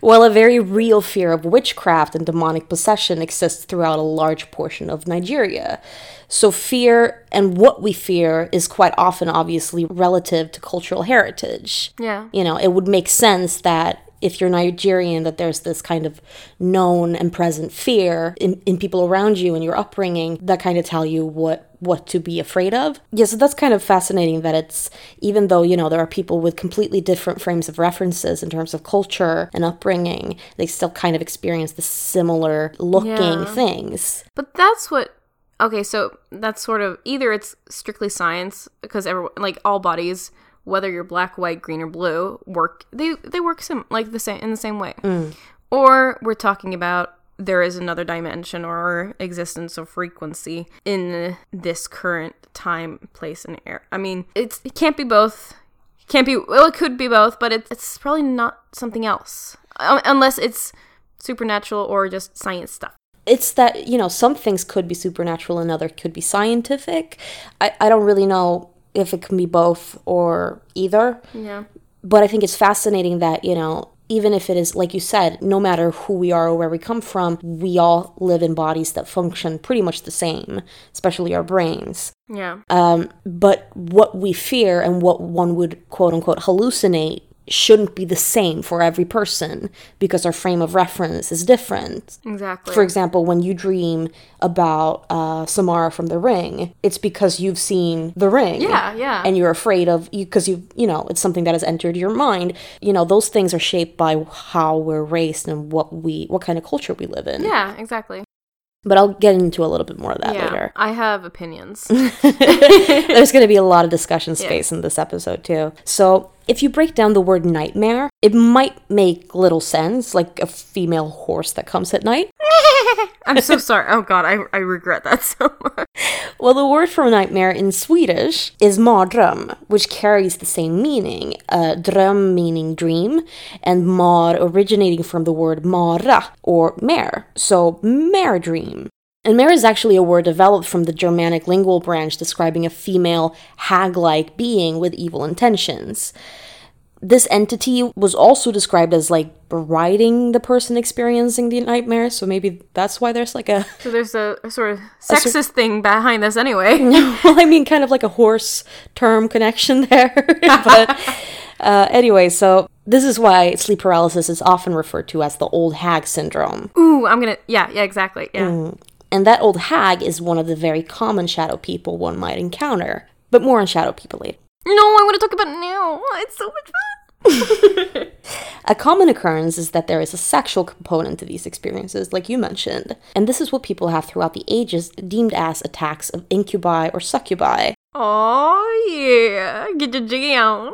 (laughs) well, a very real fear of witchcraft and demonic possession exists throughout a large portion of Nigeria. So, fear and what we fear is quite often obviously relative to cultural heritage. yeah. You know, it would make sense that if you're Nigerian, that there's this kind of known and present fear in, in people around you and your upbringing that kind of tell you what what to be afraid of. Yeah, so that's kind of fascinating that it's even though, you know, there are people with completely different frames of references in terms of culture and upbringing, they still kind of experience the similar looking Yeah. things. But that's what. Okay, so that's sort of either it's strictly science because everyone like all bodies, whether you're black, white, green, or blue, work they they work sim like the same in the same way, mm. or we're talking about there is another dimension or existence or frequency in this current time, place, and air. I mean, it's it can't be both. Can't be well. It could be both, but it's it's probably not something else, Un- unless it's supernatural or just science stuff. it's that, you know, some things could be supernatural and other could be scientific. I, I don't really know if it can be both or either. Yeah. But I think it's fascinating that, you know, even if it is, like you said, no matter who we are or where we come from, we all live in bodies that function pretty much the same, especially our brains. Yeah. Um, but what we fear and what one would quote unquote hallucinate shouldn't be the same for every person because our frame of reference is different. Exactly. For example, when you dream about uh, Samara from The Ring, it's because you've seen The Ring. Yeah, yeah. And you're afraid of you because you you know it's something that has entered your mind. You know those things are shaped by how we're raised and what we what kind of culture we live in. yeah, exactly. But I'll get into a little bit more of that yeah. later. I have opinions. (laughs) There's going to be a lot of discussion (laughs) space in this episode too. So, if you break down the word nightmare, it might make little sense, like a female horse that comes at night. (laughs) I'm so sorry. Oh god, I, I regret that so (laughs) much. Well, the word for nightmare in Swedish is mardröm, which carries the same meaning. Uh, dröm meaning dream, and mar originating from the word mara or mare, so mare dream. And mare is actually a word developed from the Germanic lingual branch describing a female hag like being with evil intentions. This entity was also described as like riding the person experiencing the nightmare, so maybe that's why there's like a So there's a, a sort of sexist thing behind this anyway. (laughs) well, I mean, kind of like a horse term connection (laughs) there. but uh, anyway, so this is why sleep paralysis is often referred to as the old hag syndrome. Ooh, I'm gonna yeah, yeah, exactly. Yeah. And that old hag is one of the very common shadow people one might encounter. But more on shadow people later. No, I want to talk about it now. Oh, it's so much fun. (laughs) A common occurrence is that there is a sexual component to these experiences, like you mentioned. And this is what people have throughout the ages deemed as attacks of incubi or succubi. Oh yeah, get your jiggy (laughs) on.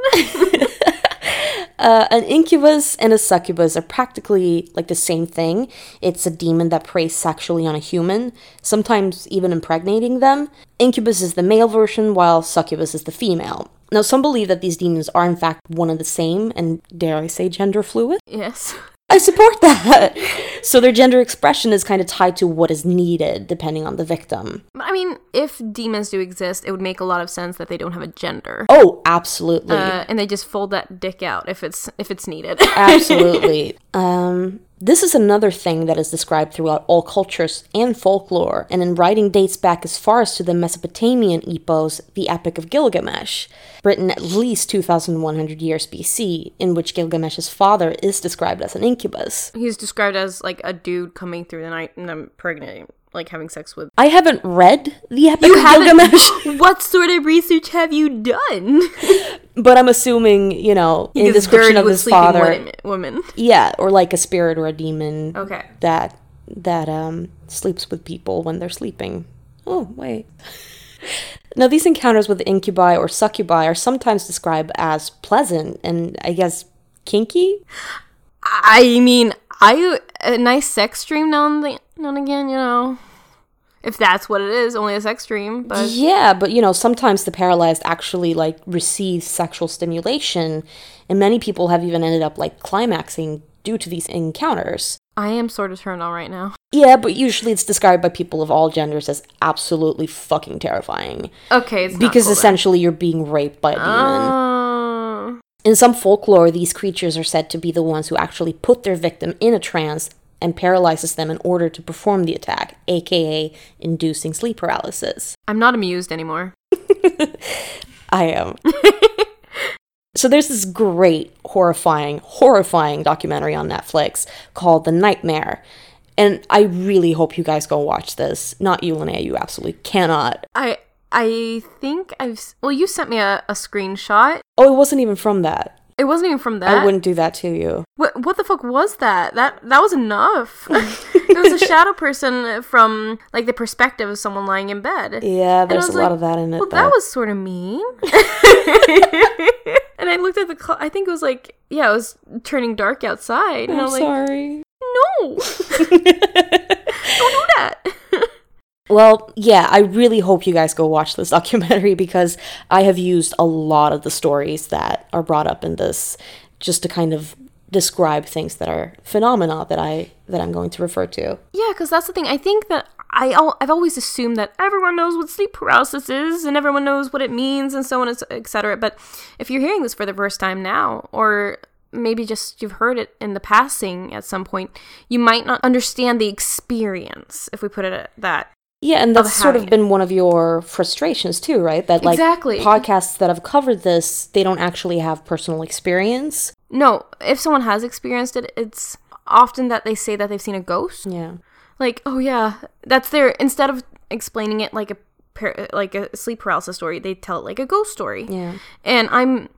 (laughs) Uh, an incubus and a succubus are practically like the same thing. It's a demon that preys sexually on a human, sometimes even impregnating them. Incubus is the male version, while succubus is the female. Now, some believe that these demons are in fact one and the same, and dare I say gender fluid? yes. I support that. (laughs) so their gender expression is kind of tied to what is needed, depending on the victim. I mean, if demons do exist, it would make a lot of sense that they don't have a gender. Oh, absolutely. Uh, and they just fold that dick out if it's if it's needed. (laughs) Absolutely. um, this is another thing that is described throughout all cultures and folklore, and in writing dates back as far as to the Mesopotamian epos, the Epic of Gilgamesh, written at least 2,100 years BC, in which Gilgamesh's father is described as an incubus. He's described as like a dude coming through the night and I'm pregnant, like having sex with. I haven't read the Epic of Gilgamesh, (laughs) (laughs) what sort of research have you done? (laughs) but I'm assuming, you know, in He gets description of his father, women. yeah, or like a spirit or a demon Okay. that that um sleeps with people when they're sleeping. Oh, wait. now these encounters with incubi or succubi are sometimes described as pleasant and I guess kinky. I mean, I a nice sex dream now and, the, now and again, you know. If that's what it is, only a sex dream, but Yeah, but you know, sometimes the paralyzed actually like receive sexual stimulation and many people have even ended up like climaxing due to these encounters. I am sort of turned on right now. Yeah, but usually it's described by people of all genders as absolutely fucking terrifying. Okay, it's not because cool then. essentially you're being raped by a demon. Uh, In some folklore, these creatures are said to be the ones who actually put their victim in a trance and paralyzes them in order to perform the attack, aka inducing sleep paralysis. (laughs) I'm not amused anymore. (laughs) I am. so there's this great, horrifying, horrifying documentary on Netflix called The Nightmare. And I really hope you guys go watch this. Not you, Linnea, you absolutely cannot. I I think I've well, you sent me a, a screenshot. Oh, it wasn't even from that. It wasn't even from that. I wouldn't do that to you. What what the fuck was that? That that was enough. (laughs) it was a shadow person from like the perspective of someone lying in bed. Yeah, there's a was lot of that in it. Well, but- that was sort of mean. (laughs) and I looked at the clock. I think it was like yeah, it was turning dark outside. And I I'm was like, sorry. no, (laughs) don't do that. Well, yeah, I really hope you guys go watch this (laughs) documentary because I have used a lot of the stories that are brought up in this just to kind of describe things that are phenomena that I that I'm going to refer to. Yeah, because that's the thing. I think that I I've always assumed that everyone knows what sleep paralysis is and everyone knows what it means and so on and so- et cetera. But if you're hearing this for the first time now, or maybe just you've heard it in the passing at some point, you might not understand the experience, if we put it at that. Yeah, and that's sort of having it. been one of your frustrations too, right? That like Exactly. podcasts that have covered this, they don't actually have personal experience. No, if someone has experienced it, it's often that they say that they've seen a ghost. Yeah. like oh yeah that's their instead of explaining it like a par- like a sleep paralysis story they tell it like a ghost story Yeah. and i'm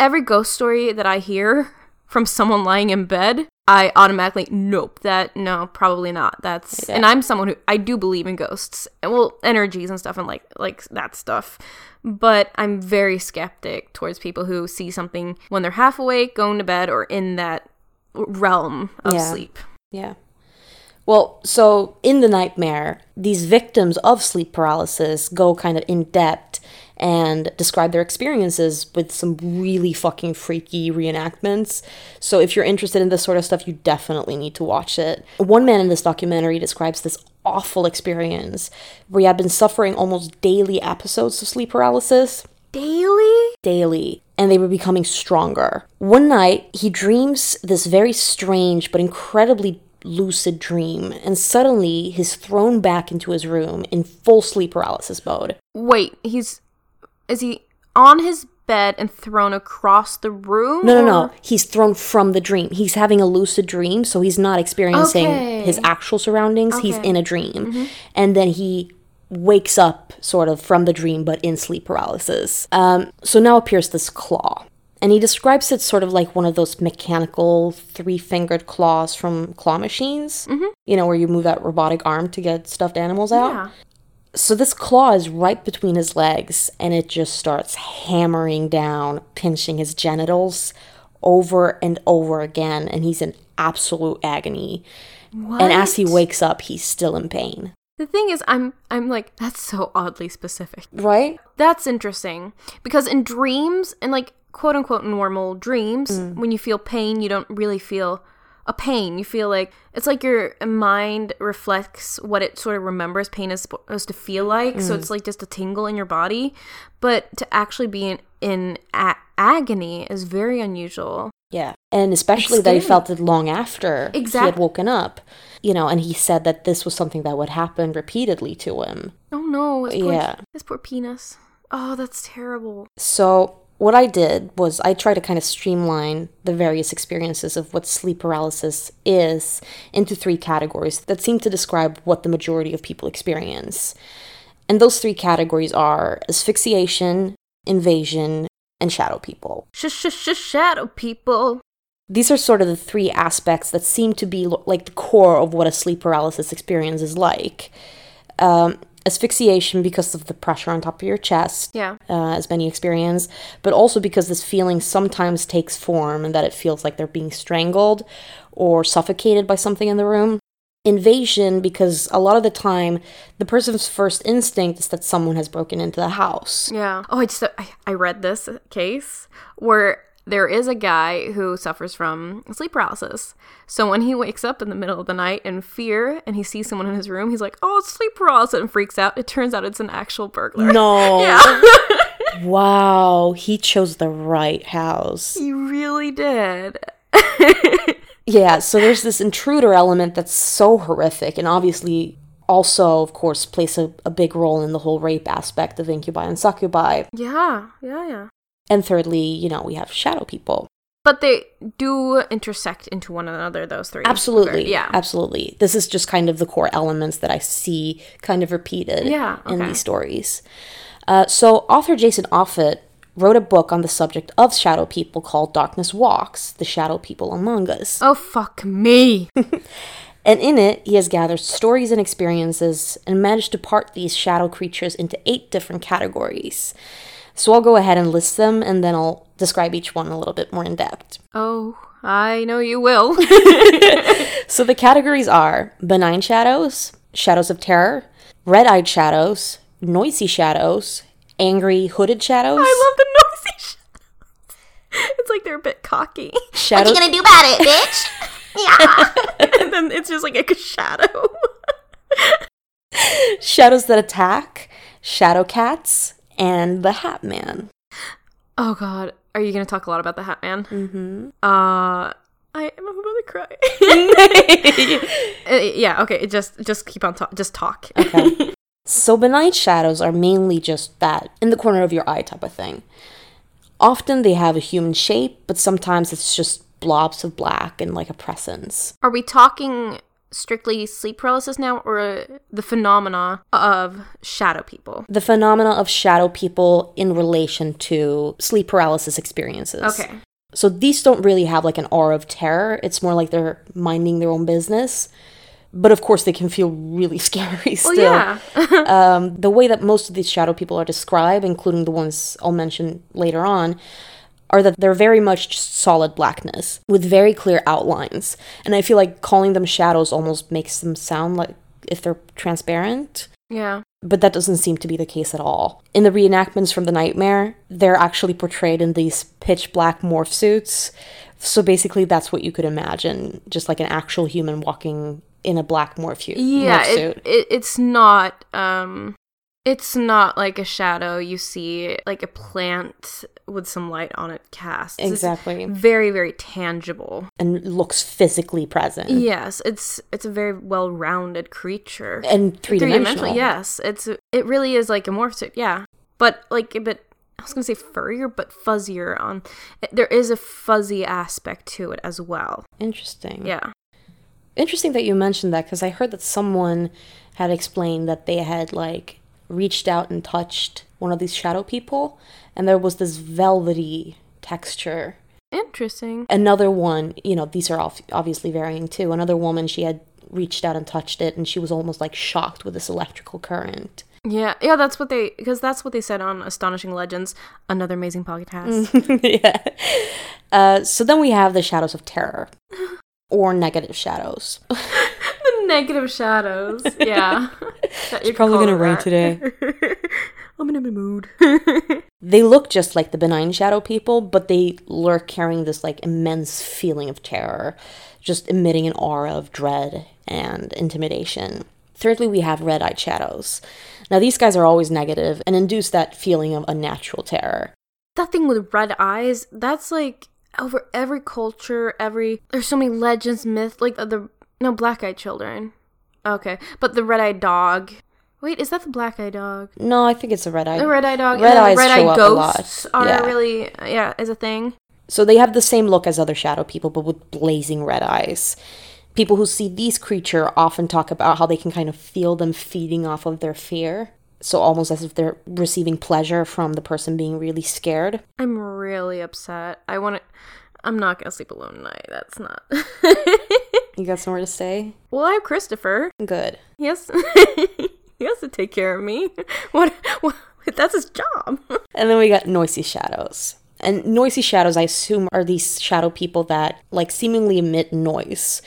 every ghost story that i hear from someone lying in bed i automatically nope that no probably not that's and i'm someone who i do believe in ghosts and well energies and stuff and like like that stuff but i'm very skeptic towards people who see something when they're half awake going to bed or in that realm of Yeah. sleep Yeah. Well, so in the nightmare, these victims of sleep paralysis go kind of in depth and describe their experiences with some really fucking freaky reenactments. So if you're interested in this sort of stuff, you definitely need to watch it. One man in this documentary describes this awful experience where he had been suffering almost daily episodes of sleep paralysis daily daily and they were becoming stronger. One night, he dreams this very strange but incredibly lucid dream, and suddenly he's thrown back into his room in full sleep paralysis mode. Wait, he's is he on his bed and thrown across the room? No, no, no. He's thrown from the dream. He's having a lucid dream, so he's not experiencing Okay. his actual surroundings. He's in a dream. And then he wakes up sort of from the dream, but in sleep paralysis. Um, so now appears this claw. And he describes it sort of like one of those mechanical three fingered claws from claw machines. You know, where you move that robotic arm to get stuffed animals out. Yeah. So this claw is right between his legs and it just starts hammering down, pinching his genitals over and over again and he's in absolute agony. What? And as he wakes up, he's still in pain. The thing is I'm I'm like that's so oddly specific. Right? That's interesting because in dreams and like quote unquote normal dreams, Mm. when you feel pain, you don't really feel a pain. You feel like it's like your mind reflects what it sort of remembers pain is supposed to feel like. Mm. So it's like just a tingle in your body. But to actually be in, in a- agony is very unusual. Yeah. And especially that he felt it long after he had woken up. You know, and he said that this was something that would happen repeatedly to him. Oh no, his poor, Yeah. his poor penis. Oh, that's terrible. So, what I did was I tried to kind of streamline the various experiences of what sleep paralysis is into three categories that seem to describe what the majority of people experience. And those three categories are asphyxiation, invasion, and shadow people. Sh sh sh shadow people. These are sort of the three aspects that seem to be like the core of what a sleep paralysis experience is like. Um, asphyxiation because of the pressure on top of your chest, Yeah. uh, as many experience, but also because this feeling sometimes takes form and that it feels like they're being strangled or suffocated by something in the room. Invasion because a lot of the time the person's first instinct is that someone has broken into the house. Yeah. Oh, I just I, I read this case where there is a guy who suffers from sleep paralysis. So when he wakes up in the middle of the night in fear and he sees someone in his room, he's like, "Oh, it's sleep paralysis," and freaks out. It turns out it's an actual burglar. No. (laughs) Yeah. (laughs) wow, he chose the right house. he really did. (laughs) Yeah, so there's this intruder element that's so horrific, and obviously also, of course, plays a, a big role in the whole rape aspect of incubi and succubi. Yeah. Yeah. Yeah. And thirdly, you know, we have shadow people. But they do intersect into one another. Those three. Absolutely. Yeah. Absolutely. This is just kind of the core elements that I see kind of repeated Yeah, in these stories. Uh, so, author Jason Offutt wrote a book on the subject of shadow people called Darkness Walks The Shadow People Among Us. Oh fuck me. (laughs) And in it, he has gathered stories and experiences and managed to part these shadow creatures into eight different categories. So I'll go ahead and list them and then I'll describe each one a little bit more in depth. oh, I know you will. (laughs) (laughs) So the categories are benign shadows, shadows of terror, red eyed shadows, noisy shadows, angry hooded shadows, I love the noisy. Sh- it's like they're a bit cocky. Shadow- What you gonna do about it, bitch? (laughs) Yeah. and then it's just like a shadow. shadows that attack, shadow cats, and the Hat Man. Oh god, are you gonna talk a lot about the Hat Man? Mm-hmm. Uh, I am about to cry. (laughs) Uh, yeah, okay, just just keep on talk. Just talk. Okay. (laughs) so benign shadows are mainly just that in the corner of your eye type of thing. Often they have a human shape, but sometimes it's just blobs of black and like a presence. Are we talking strictly sleep paralysis now, or the phenomena of shadow people? The phenomena of shadow people in relation to sleep paralysis experiences. Okay. So these don't really have like an aura of terror. It's more like they're minding their own business. But of course, they can feel really (laughs) scary still. Well, yeah. (laughs) um, the way that most of these shadow people are described, including the ones I'll mention later on, are that they're very much solid blackness with very clear outlines. And I feel like calling them shadows almost makes them sound like if they're transparent. yeah. But that doesn't seem to be the case at all. In the reenactments from the nightmare, they're actually portrayed in these pitch black morph suits. So basically, that's what you could imagine just like an actual human walking in a black morph, hu- Yeah, morph it, it, it's not um it's not like a shadow you see like a plant with some light on it cast. It's Exactly. very very tangible. and looks physically present. Yes, it's it's a very well-rounded creature. And three dimensional. Yes, it's it really is like a morph suit. Yeah, but like a bit. I was gonna say furrier, but fuzzier. On eh, there is a fuzzy aspect to it as well. Interesting. Yeah. Interesting that you mentioned that because I heard that someone had explained that they had like reached out and touched one of these shadow people, and there was this velvety texture. Interesting. Another one, you know, these are all obviously varying too. Another woman, she had reached out and touched it, and she was almost like shocked with this electrical current. Yeah, yeah, that's what they because that's what they said on Astonishing Legends, another amazing podcast. (laughs) yeah. Uh, so then we have the shadows of terror, (laughs) or negative shadows. (laughs) the negative shadows. Yeah, it's probably gonna rain today. I'm in a mood. They look just like the benign shadow people, but they lurk carrying this like immense feeling of terror, just emitting an aura of dread and intimidation. Thirdly, we have red eyed shadows. Now, these guys are always negative and induce that feeling of unnatural terror. that thing with red eyes, that's like over every culture, every there's so many legends, myth, like the no black-eyed children. Okay, but the red-eyed dog. Wait, is that the black-eyed dog? No, I think it's a red eye. The red-eyed dog. Red eyes red-eyed show up a lot. ghosts are Yeah. really yeah is a thing. So they have the same look as other shadow people, but with blazing red eyes. People who see these creatures often talk about how they can kind of feel them feeding off of their fear. So almost as if they're receiving pleasure from the person being really scared. I'm really upset. I want to. I'm not gonna sleep alone tonight. That's not. (laughs) You got somewhere to stay? well, I have Christopher. Good. Yes, (laughs) he has to take care of me. (laughs) What? what that's his job. (laughs) And then we got noisy shadows. And noisy shadows, I assume, are these shadow people that like seemingly emit noise.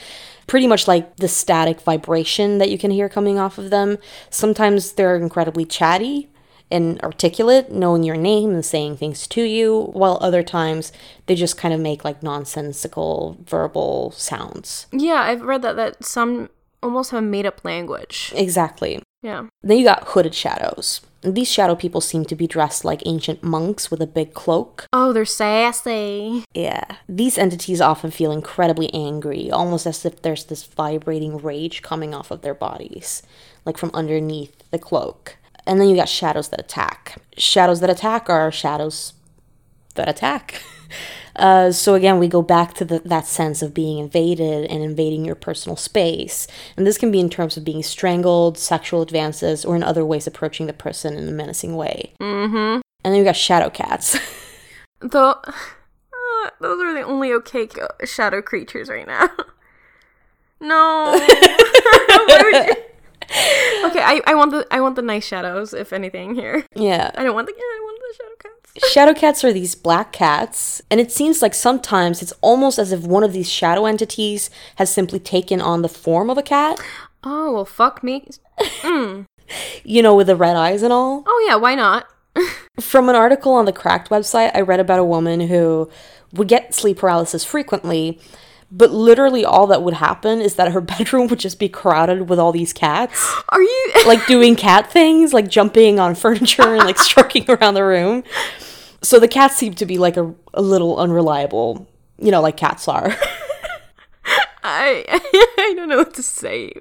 Pretty much like the static vibration that you can hear coming off of them. Sometimes they're incredibly chatty and articulate, knowing your name and saying things to you, while other times they just kind of make like nonsensical verbal sounds. Yeah, I've read that that some almost have a made up language. Exactly. Yeah. Then you got hooded shadows. These shadow people seem to be dressed like ancient monks with a big cloak. Oh, they're sassy. Yeah. These entities often feel incredibly angry, almost as if there's this vibrating rage coming off of their bodies, like from underneath the cloak. And then you got shadows that attack. Shadows that attack are shadows that attack. (laughs) Uh, so again, we go back to the, that sense of being invaded and invading your personal space. And this can be in terms of being strangled, sexual advances, or in other ways approaching the person in a menacing way. Mm-hmm. And then you got shadow cats. (laughs) Though, uh, those are the only okay shadow creatures right now. (laughs) no. (laughs) Why would you- Okay, I, I want the I want the nice shadows, if anything here. yeah. I don't want the I don't want the shadow cats. Shadow cats are these black cats, and it seems like sometimes it's almost as if one of these shadow entities has simply taken on the form of a cat, Oh well, fuck me. Mm. (laughs) you know, with the red eyes and all. Oh yeah, why not? (laughs) From an article on the Cracked website, I read about a woman who would get sleep paralysis frequently, but literally all that would happen is that her (laughs) bedroom would just be crowded with all these cats, Are you? (laughs) like doing cat things, like jumping on (laughs) furniture and like stroking around the room. So the cats seem to be like a, a little unreliable, you know, like cats are. I I don't know what to say.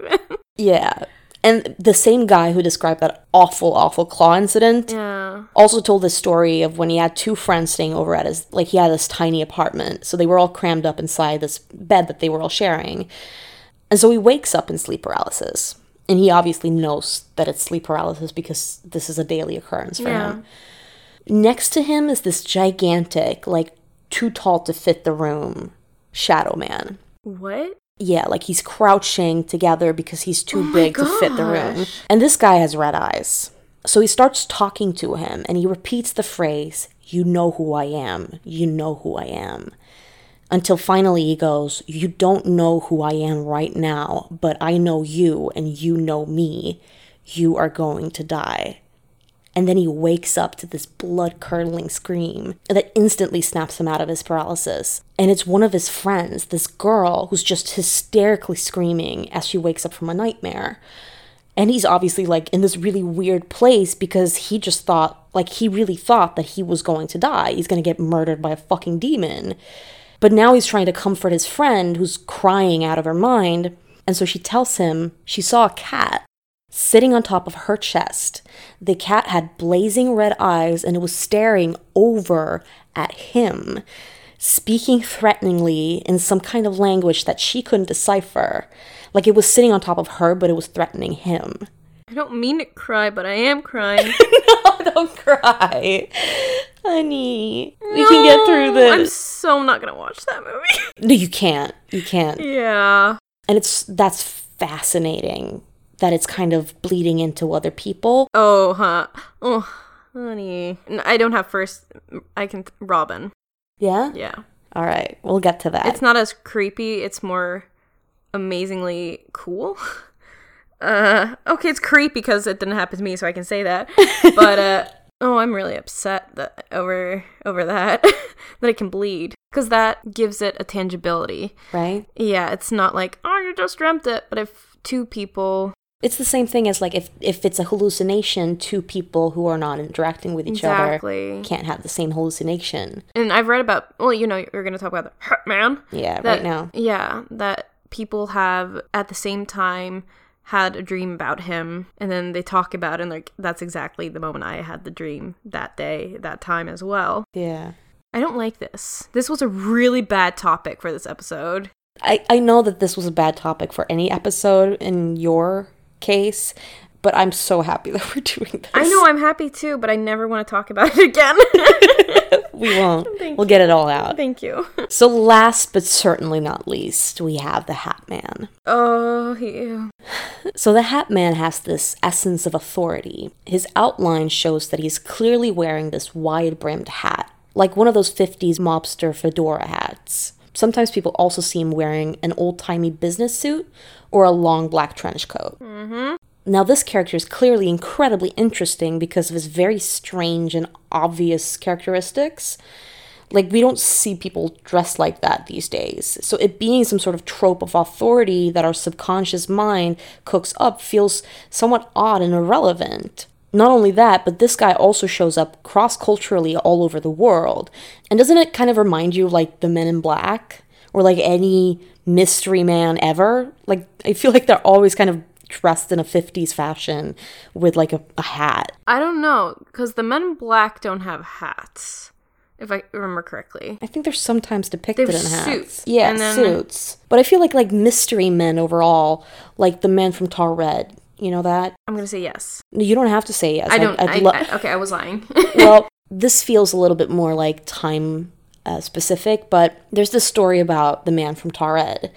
yeah. And the same guy who described that awful, awful claw incident yeah. also told this story of when he had two friends staying over at his like he had this tiny apartment so they were all crammed up inside this bed that they were all sharing and so he wakes up in sleep paralysis and he obviously knows that it's sleep paralysis because this is a daily occurrence for Yeah. him next to him is this gigantic like too tall to fit the room shadow man What? Yeah, like he's crouching together because he's too Oh big to fit the room. And this guy has red eyes. So he starts talking to him and he repeats the phrase, You know who I am. You know who I am. Until finally he goes, You don't know who I am right now, but I know you and you know me. You are going to die. And then he wakes up to this blood curdling scream that instantly snaps him out of his paralysis. And it's one of his friends, this girl, who's just hysterically screaming as she wakes up from a nightmare. And he's obviously like in this really weird place because he just thought, like, he really thought that he was going to die. He's going to get murdered by a fucking demon. But now he's trying to comfort his friend who's crying out of her mind. And so she tells him she saw a cat sitting on top of her chest. The cat had blazing red eyes and it was staring over at him, speaking threateningly in some kind of language that she couldn't decipher. Like it was sitting on top of her, but it was threatening him. I don't mean to cry, but I am crying. (laughs) Oh, don't cry. Honey, we can get through this. I'm so not gonna watch that movie. (laughs) No, you can't. You can't. yeah. And it's that's fascinating that it's kind of bleeding into other people. Oh, huh. Oh, honey. I don't have first. I can. Robin. Yeah? Yeah. All right. We'll get to that. It's not as creepy. It's more amazingly cool. (laughs) Uh, okay, it's creepy because it didn't happen to me, so I can say that. (laughs) But uh, oh, I'm really upset that over over that (laughs) that it can bleed because that gives it a tangibility. right? Yeah, it's not like oh, you just dreamt it. But if two people It's the same thing as like if if it's a hallucination, two people who are not interacting with each Exactly. other can't have the same hallucination. and I've read about well, you know, you're gonna talk about the hurt man. Yeah, that, right now. Yeah, that people have at the same time had a dream about him and then they talk about it and like that's exactly the moment I had the dream that day, that time as well. Yeah. I don't like this. This was a really bad topic for this episode. I, I know that this was a bad topic for any episode in your case, but I'm so happy (laughs) that we're doing this. I know I'm happy too, but I never want to talk about it again. (laughs) (laughs) we won't. Thank we'll get it all out. Thank you. So last but certainly not least, we have the Hat Man. Oh, ew. So the Hat Man has this essence of authority. His outline shows that he's clearly wearing this wide brimmed hat, like one of those 50s mobster fedora hats. Sometimes people also see him wearing an old timey business suit or a long black trench coat. Mm-hmm. Now, this character is clearly incredibly interesting because of his very strange and obvious characteristics. Like, we don't see people dressed like that these days. So, it being some sort of trope of authority that our subconscious mind cooks up feels somewhat odd and irrelevant. Not only that, but this guy also shows up cross culturally all over the world. And doesn't it kind of remind you of like the Men in Black? Or like any mystery man ever? Like, I feel like they're always kind of dressed in a 50s fashion with like a, a hat. I don't know, because the men in black don't have hats, if I remember correctly. I think they're sometimes depicted They're in hats. suits, Yeah, and then- suits. But I feel like like mystery men overall, like the men from Taured. You know that? I'm gonna say yes. You don't have to say yes. I don't. I'd I, lo- I- okay, I was lying. (laughs) well, (laughs) this feels a little bit more like time uh, specific, but there's this story about the man from Taured,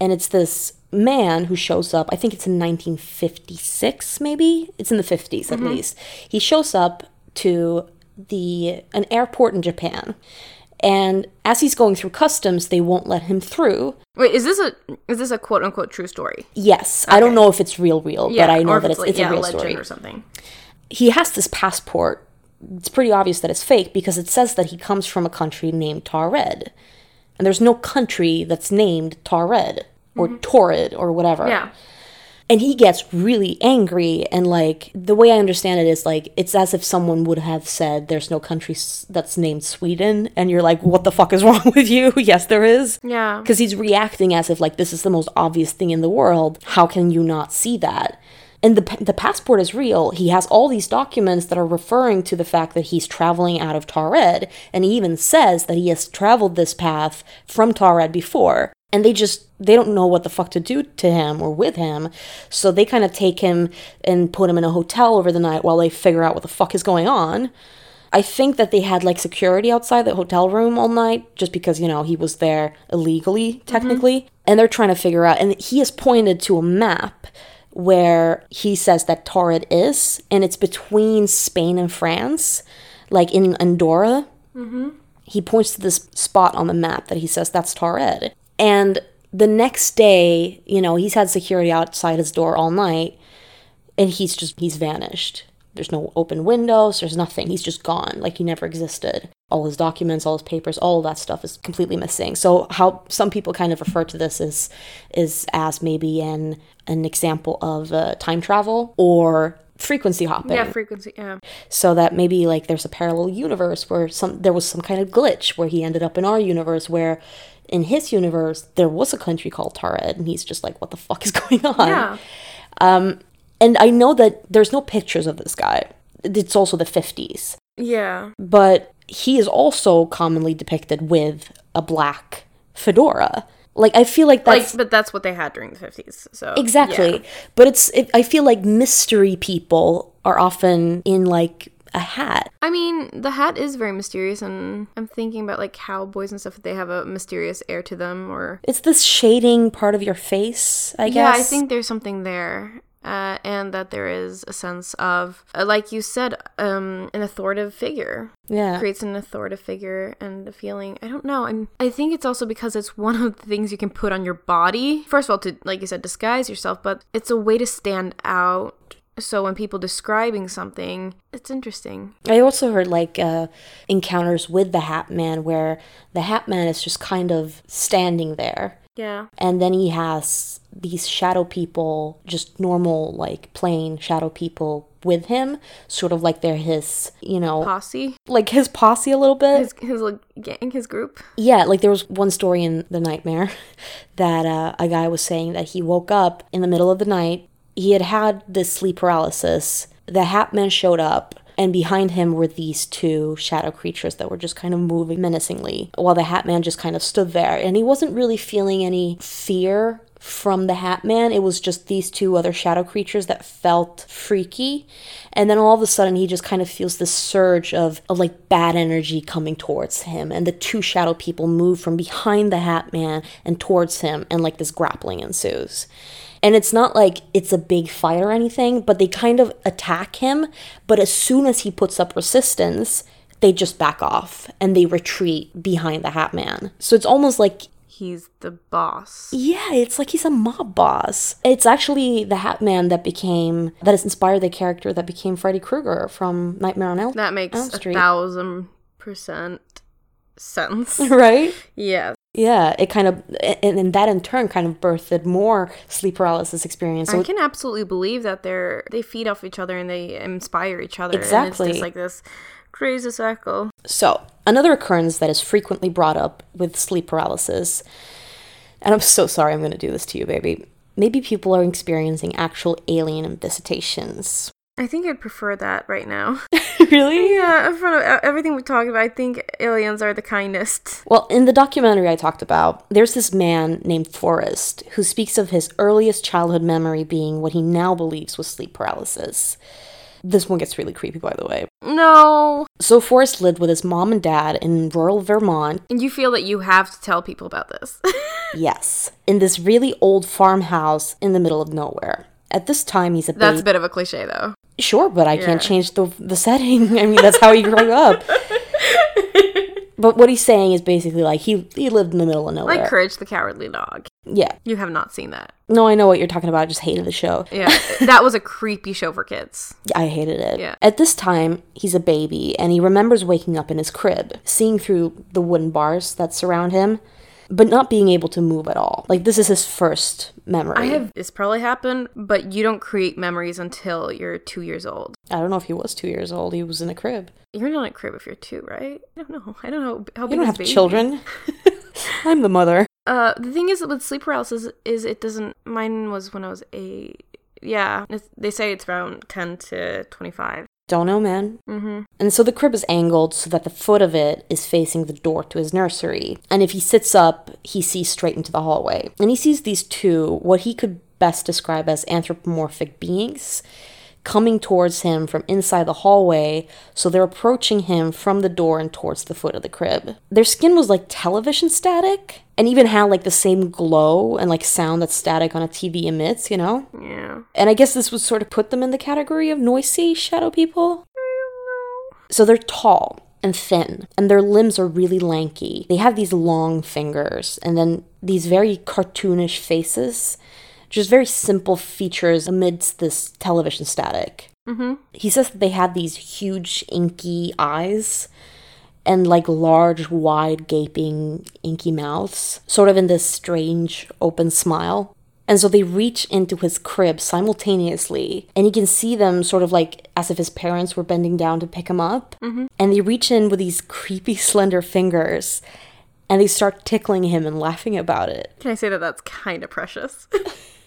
and it's this man who shows up. I think it's in 1956, maybe it's in the 50s at least. He shows up to the an airport in Japan, and as he's going through customs, they won't let him through. Wait, is this a is this a quote unquote true story? Yes, I don't know if it's real, real, but I know that it's, like, it's yeah, a real legend story. or something. he has this passport it's pretty obvious that it's fake because it says that he comes from a country named Taured. And there's no country that's named Taured or mm-hmm. Torrid or whatever. Yeah. And he gets really angry. And like, the way I understand it is like, it's as if someone would have said, There's no country that's named Sweden. And you're like, What the fuck is (laughs) wrong with you? (laughs) yes, there is. Yeah. Because he's reacting as if like, This is the most obvious thing in the world. How can you not see that? And the, the passport is real. He has all these documents that are referring to the fact that he's traveling out of Taured. And he even says that he has traveled this path from Taured before. And they just, they don't know what the fuck to do to him or with him. So they kind of take him and put him in a hotel over the night while they figure out what the fuck is going on. I think that they had like security outside the hotel room all night just because, you know, he was there illegally, mm-hmm. technically. And they're trying to figure out, and he is pointed to a map where he says that Taured is, and it's between Spain and France, like in Andorra. Mm-hmm. He points to this spot on the map that he says that's Taured. And the next day, you know, he's had security outside his door all night, and he's just, he's vanished. There's no open windows, there's nothing. He's just gone, like he never existed. All his documents, all his papers, all that stuff is completely missing. So how some people kind of refer to this is is as maybe an an example of uh, time travel or frequency hopping. Yeah, frequency. Yeah. so that maybe like there's a parallel universe where some there was some kind of glitch where he ended up in our universe where in his universe there was a country called Taured and he's just like what the fuck is going on Yeah. And I know that there's no pictures of this guy. It's also the 50s. Yeah. But he is also commonly depicted with a black fedora. Like I feel like Like, that's but that's what they had during the fifties. So exactly. yeah. But it's it, I feel like mystery people are often in like a hat. I mean, the hat is very mysterious, and I'm thinking about like cowboys and stuff. They have a mysterious air to them, or It's this shading part of your face, I guess. yeah, I think there's something there. Uh, and that there is a sense of, uh, like you said, um, an authoritative figure yeah. creates an authoritative figure and a feeling. I don't know. I'm. I think it's also because it's one of the things you can put on your body. First of all, to like you said, disguise yourself, but it's a way to stand out. So when people describing something, it's interesting. I also heard like uh, encounters with the Hat Man where the Hat Man is just kind of standing there Yeah. and then he has these shadow people just normal like plain shadow people with him sort of like they're his you know Posse, like his posse a little bit. His his like gang, his group. yeah like there was one story in the nightmare (laughs) that uh, a guy was saying that he woke up in the middle of the night. He had had this sleep paralysis. The hat man showed up and behind him were these two shadow creatures that were just kind of moving menacingly while the hat man just kind of stood there. And he wasn't really feeling any fear from the hat man. It was just these two other shadow creatures that felt freaky. And then all of a sudden he just kind of feels this surge of, of like bad energy coming towards him. And the two shadow people move from behind the hat man and towards him and like this grappling ensues and it's not like it's a big fight or anything but they kind of attack him but as soon as he puts up resistance they just back off and they retreat behind the hat man so it's almost like He's the boss. yeah, it's like he's a mob boss. It's actually the Hat Man that became that has inspired the character that became Freddy Krueger from Nightmare on Elm. That makes Elm a thousand percent sense. (laughs) right? yeah. Yeah, it kind of and, and that in turn kind of birthed more sleep paralysis experience. So I can absolutely believe that they're they feed off each other and they inspire each other. Exactly. it's just like this crazy cycle. So, another occurrence that is frequently brought up with sleep paralysis, and I'm so sorry I'm going to do this to you, baby. Maybe people are experiencing actual alien visitations. I think I'd prefer that right now. (laughs) (laughs) really? yeah, in front of everything we talked about, I think aliens are the kindest. Well, in the documentary I talked about, there's this man named Forrest who speaks of his earliest childhood memory being what he now believes was sleep paralysis. This one gets really creepy, by the way. No. So, Forrest lived with his mom and dad in rural Vermont. And you feel that you have to tell people about this. (laughs) Yes, in this really old farmhouse in the middle of nowhere. At this time, he's a That's a bit of a cliche though. Sure, but I can't change the the setting. (laughs) I mean, that's how he grew up. (laughs) But what he's saying is basically like he he lived in the middle of nowhere. Like Courage the Cowardly Dog. Yeah. You have not seen that. No, I know what you're talking about. I just hated the show. Yeah, (laughs) that was a creepy show for kids. I hated it. Yeah. At this time, he's a baby and he remembers waking up in his crib, seeing through the wooden bars that surround him, but not being able to move at all. Like, this is his first memory. I have this probably happened, but you don't create memories until you're two years old. I don't know if he was two years old. He was in a crib. You're not in a crib if you're two, right? I don't know. I don't know how You don't have baby? children. (laughs) I'm the mother. Uh, the thing is with sleep paralysis is it doesn't. Mine was when I was eight. Yeah, it's, they say it's around ten to twenty-five. Don't know, man. Mm-hmm. And so the crib is angled so that the foot of it is facing the door to his nursery. And if he sits up, he sees straight into the hallway. And he sees these two, what he could best describe as anthropomorphic beings, coming towards him from inside the hallway. So they're approaching him from the door and towards the foot of the crib. Their skin was like television static and even had like the same glow and like sound that static on a TV emits, you know? Yeah. And I guess this would sort of put them in the category of noisy shadow people. So they're tall and thin, and their limbs are really lanky. They have these long fingers, and then these very cartoonish faces. Just very simple features amidst this television static. Mm-hmm. He says that they had these huge, inky eyes and like large, wide, gaping, inky mouths, sort of in this strange, open smile. And so they reach into his crib simultaneously, and he can see them sort of like as if his parents were bending down to pick him up. And they reach in with these creepy, (laughs) slender fingers, and they start tickling him and laughing about it. Can I say that that's kind of precious? (laughs)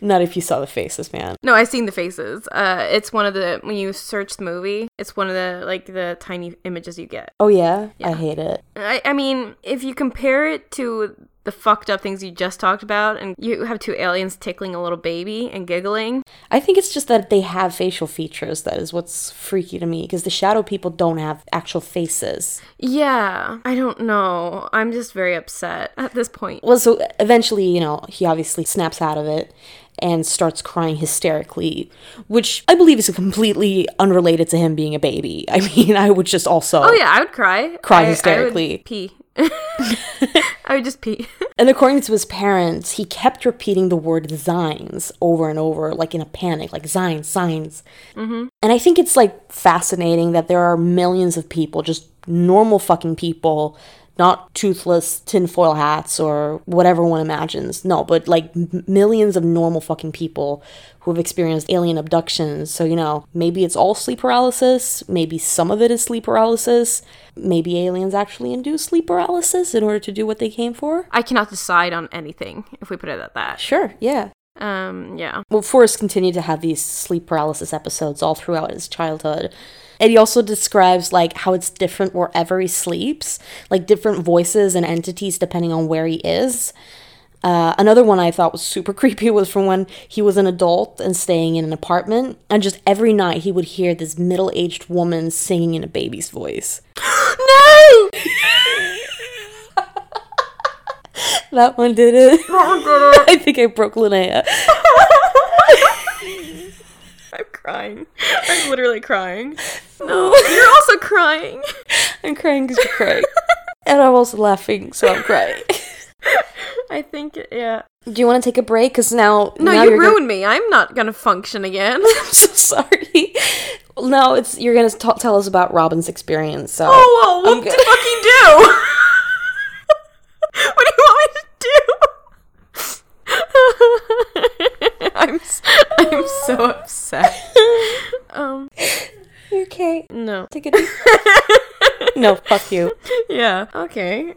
Not if you saw the faces, man. no, I've seen the faces. Uh, it's one of the when you search the movie, it's one of the like the tiny images you get. Oh, yeah? I hate it. I, I mean, if you compare it to the fucked up things you just talked about, and you have two aliens tickling a little baby and giggling, I think it's just that they have facial features that is what's freaky to me because the shadow people don't have actual faces. yeah, I don't know. I'm just very upset at this point. Well, so eventually, you know, he obviously snaps out of it and starts crying hysterically, which I believe is completely unrelated to him being a baby. (laughs) I mean, I would just also. Oh yeah, I would cry. Cry I- I hysterically. pee. (laughs) I would just pee. (laughs) And according to his parents, he kept repeating the word signs over and over, like in a panic, like signs, signs. Mm-hmm. And I think it's like fascinating that there are millions of people, just normal fucking people, not toothless tinfoil hats or whatever one imagines. No, but like m- millions of normal fucking people who have experienced alien abductions. So, you know, maybe it's all sleep paralysis, maybe some of it is sleep paralysis, maybe aliens actually induce sleep paralysis in order to do what they came for. I cannot decide on anything if we put it at that. Sure, yeah. Um, yeah. Well, Forrest continued to have these sleep paralysis episodes all throughout his childhood. And he also describes like how it's different wherever he sleeps, like different voices and entities depending on where he is. Uh, another one I thought was super (laughs) creepy was from when he was an adult and staying in an apartment, and just every night he would hear this middle-aged woman singing in a baby's voice. (gasps) (gasps) No! (laughs) (laughs) That one did it. (laughs) I think I broke Linnea. (laughs) I'm crying. I'm literally crying. No, you're also crying. I'm crying because you're crying, and I'm also laughing, so I'm crying. I think, yeah. Do you want to take a break? Because now, No, now you you're gonna- ruined me. I'm not gonna function again. I'm so sorry. Now it's you're gonna t- tell us about Robin's experience. So Oh, well, what the fuck you do? what do you want me to do? I'm s- I'm so upset. Um, You okay? no. Take a deep. no, fuck you. Yeah. Okay.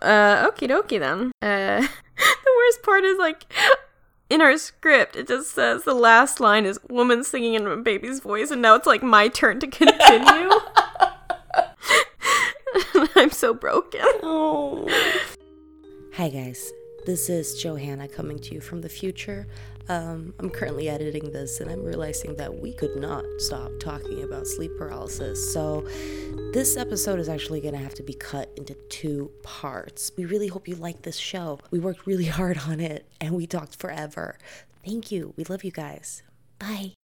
Uh, okie dokie then. Uh, (laughs) the worst part is like in our script, it just says the last line is woman singing in a baby's voice, and now it's like my turn to continue. (laughs) I'm so broken. Oh. (laughs) Hi guys, this is Johanna coming to you from the future. Um, I'm currently editing this and I'm realizing that we could not stop talking about sleep paralysis. So, this episode is actually going to have to be cut into two parts. We really hope you like this show. We worked really (laughs) hard on it and we talked forever. Thank you. We love you guys. Bye.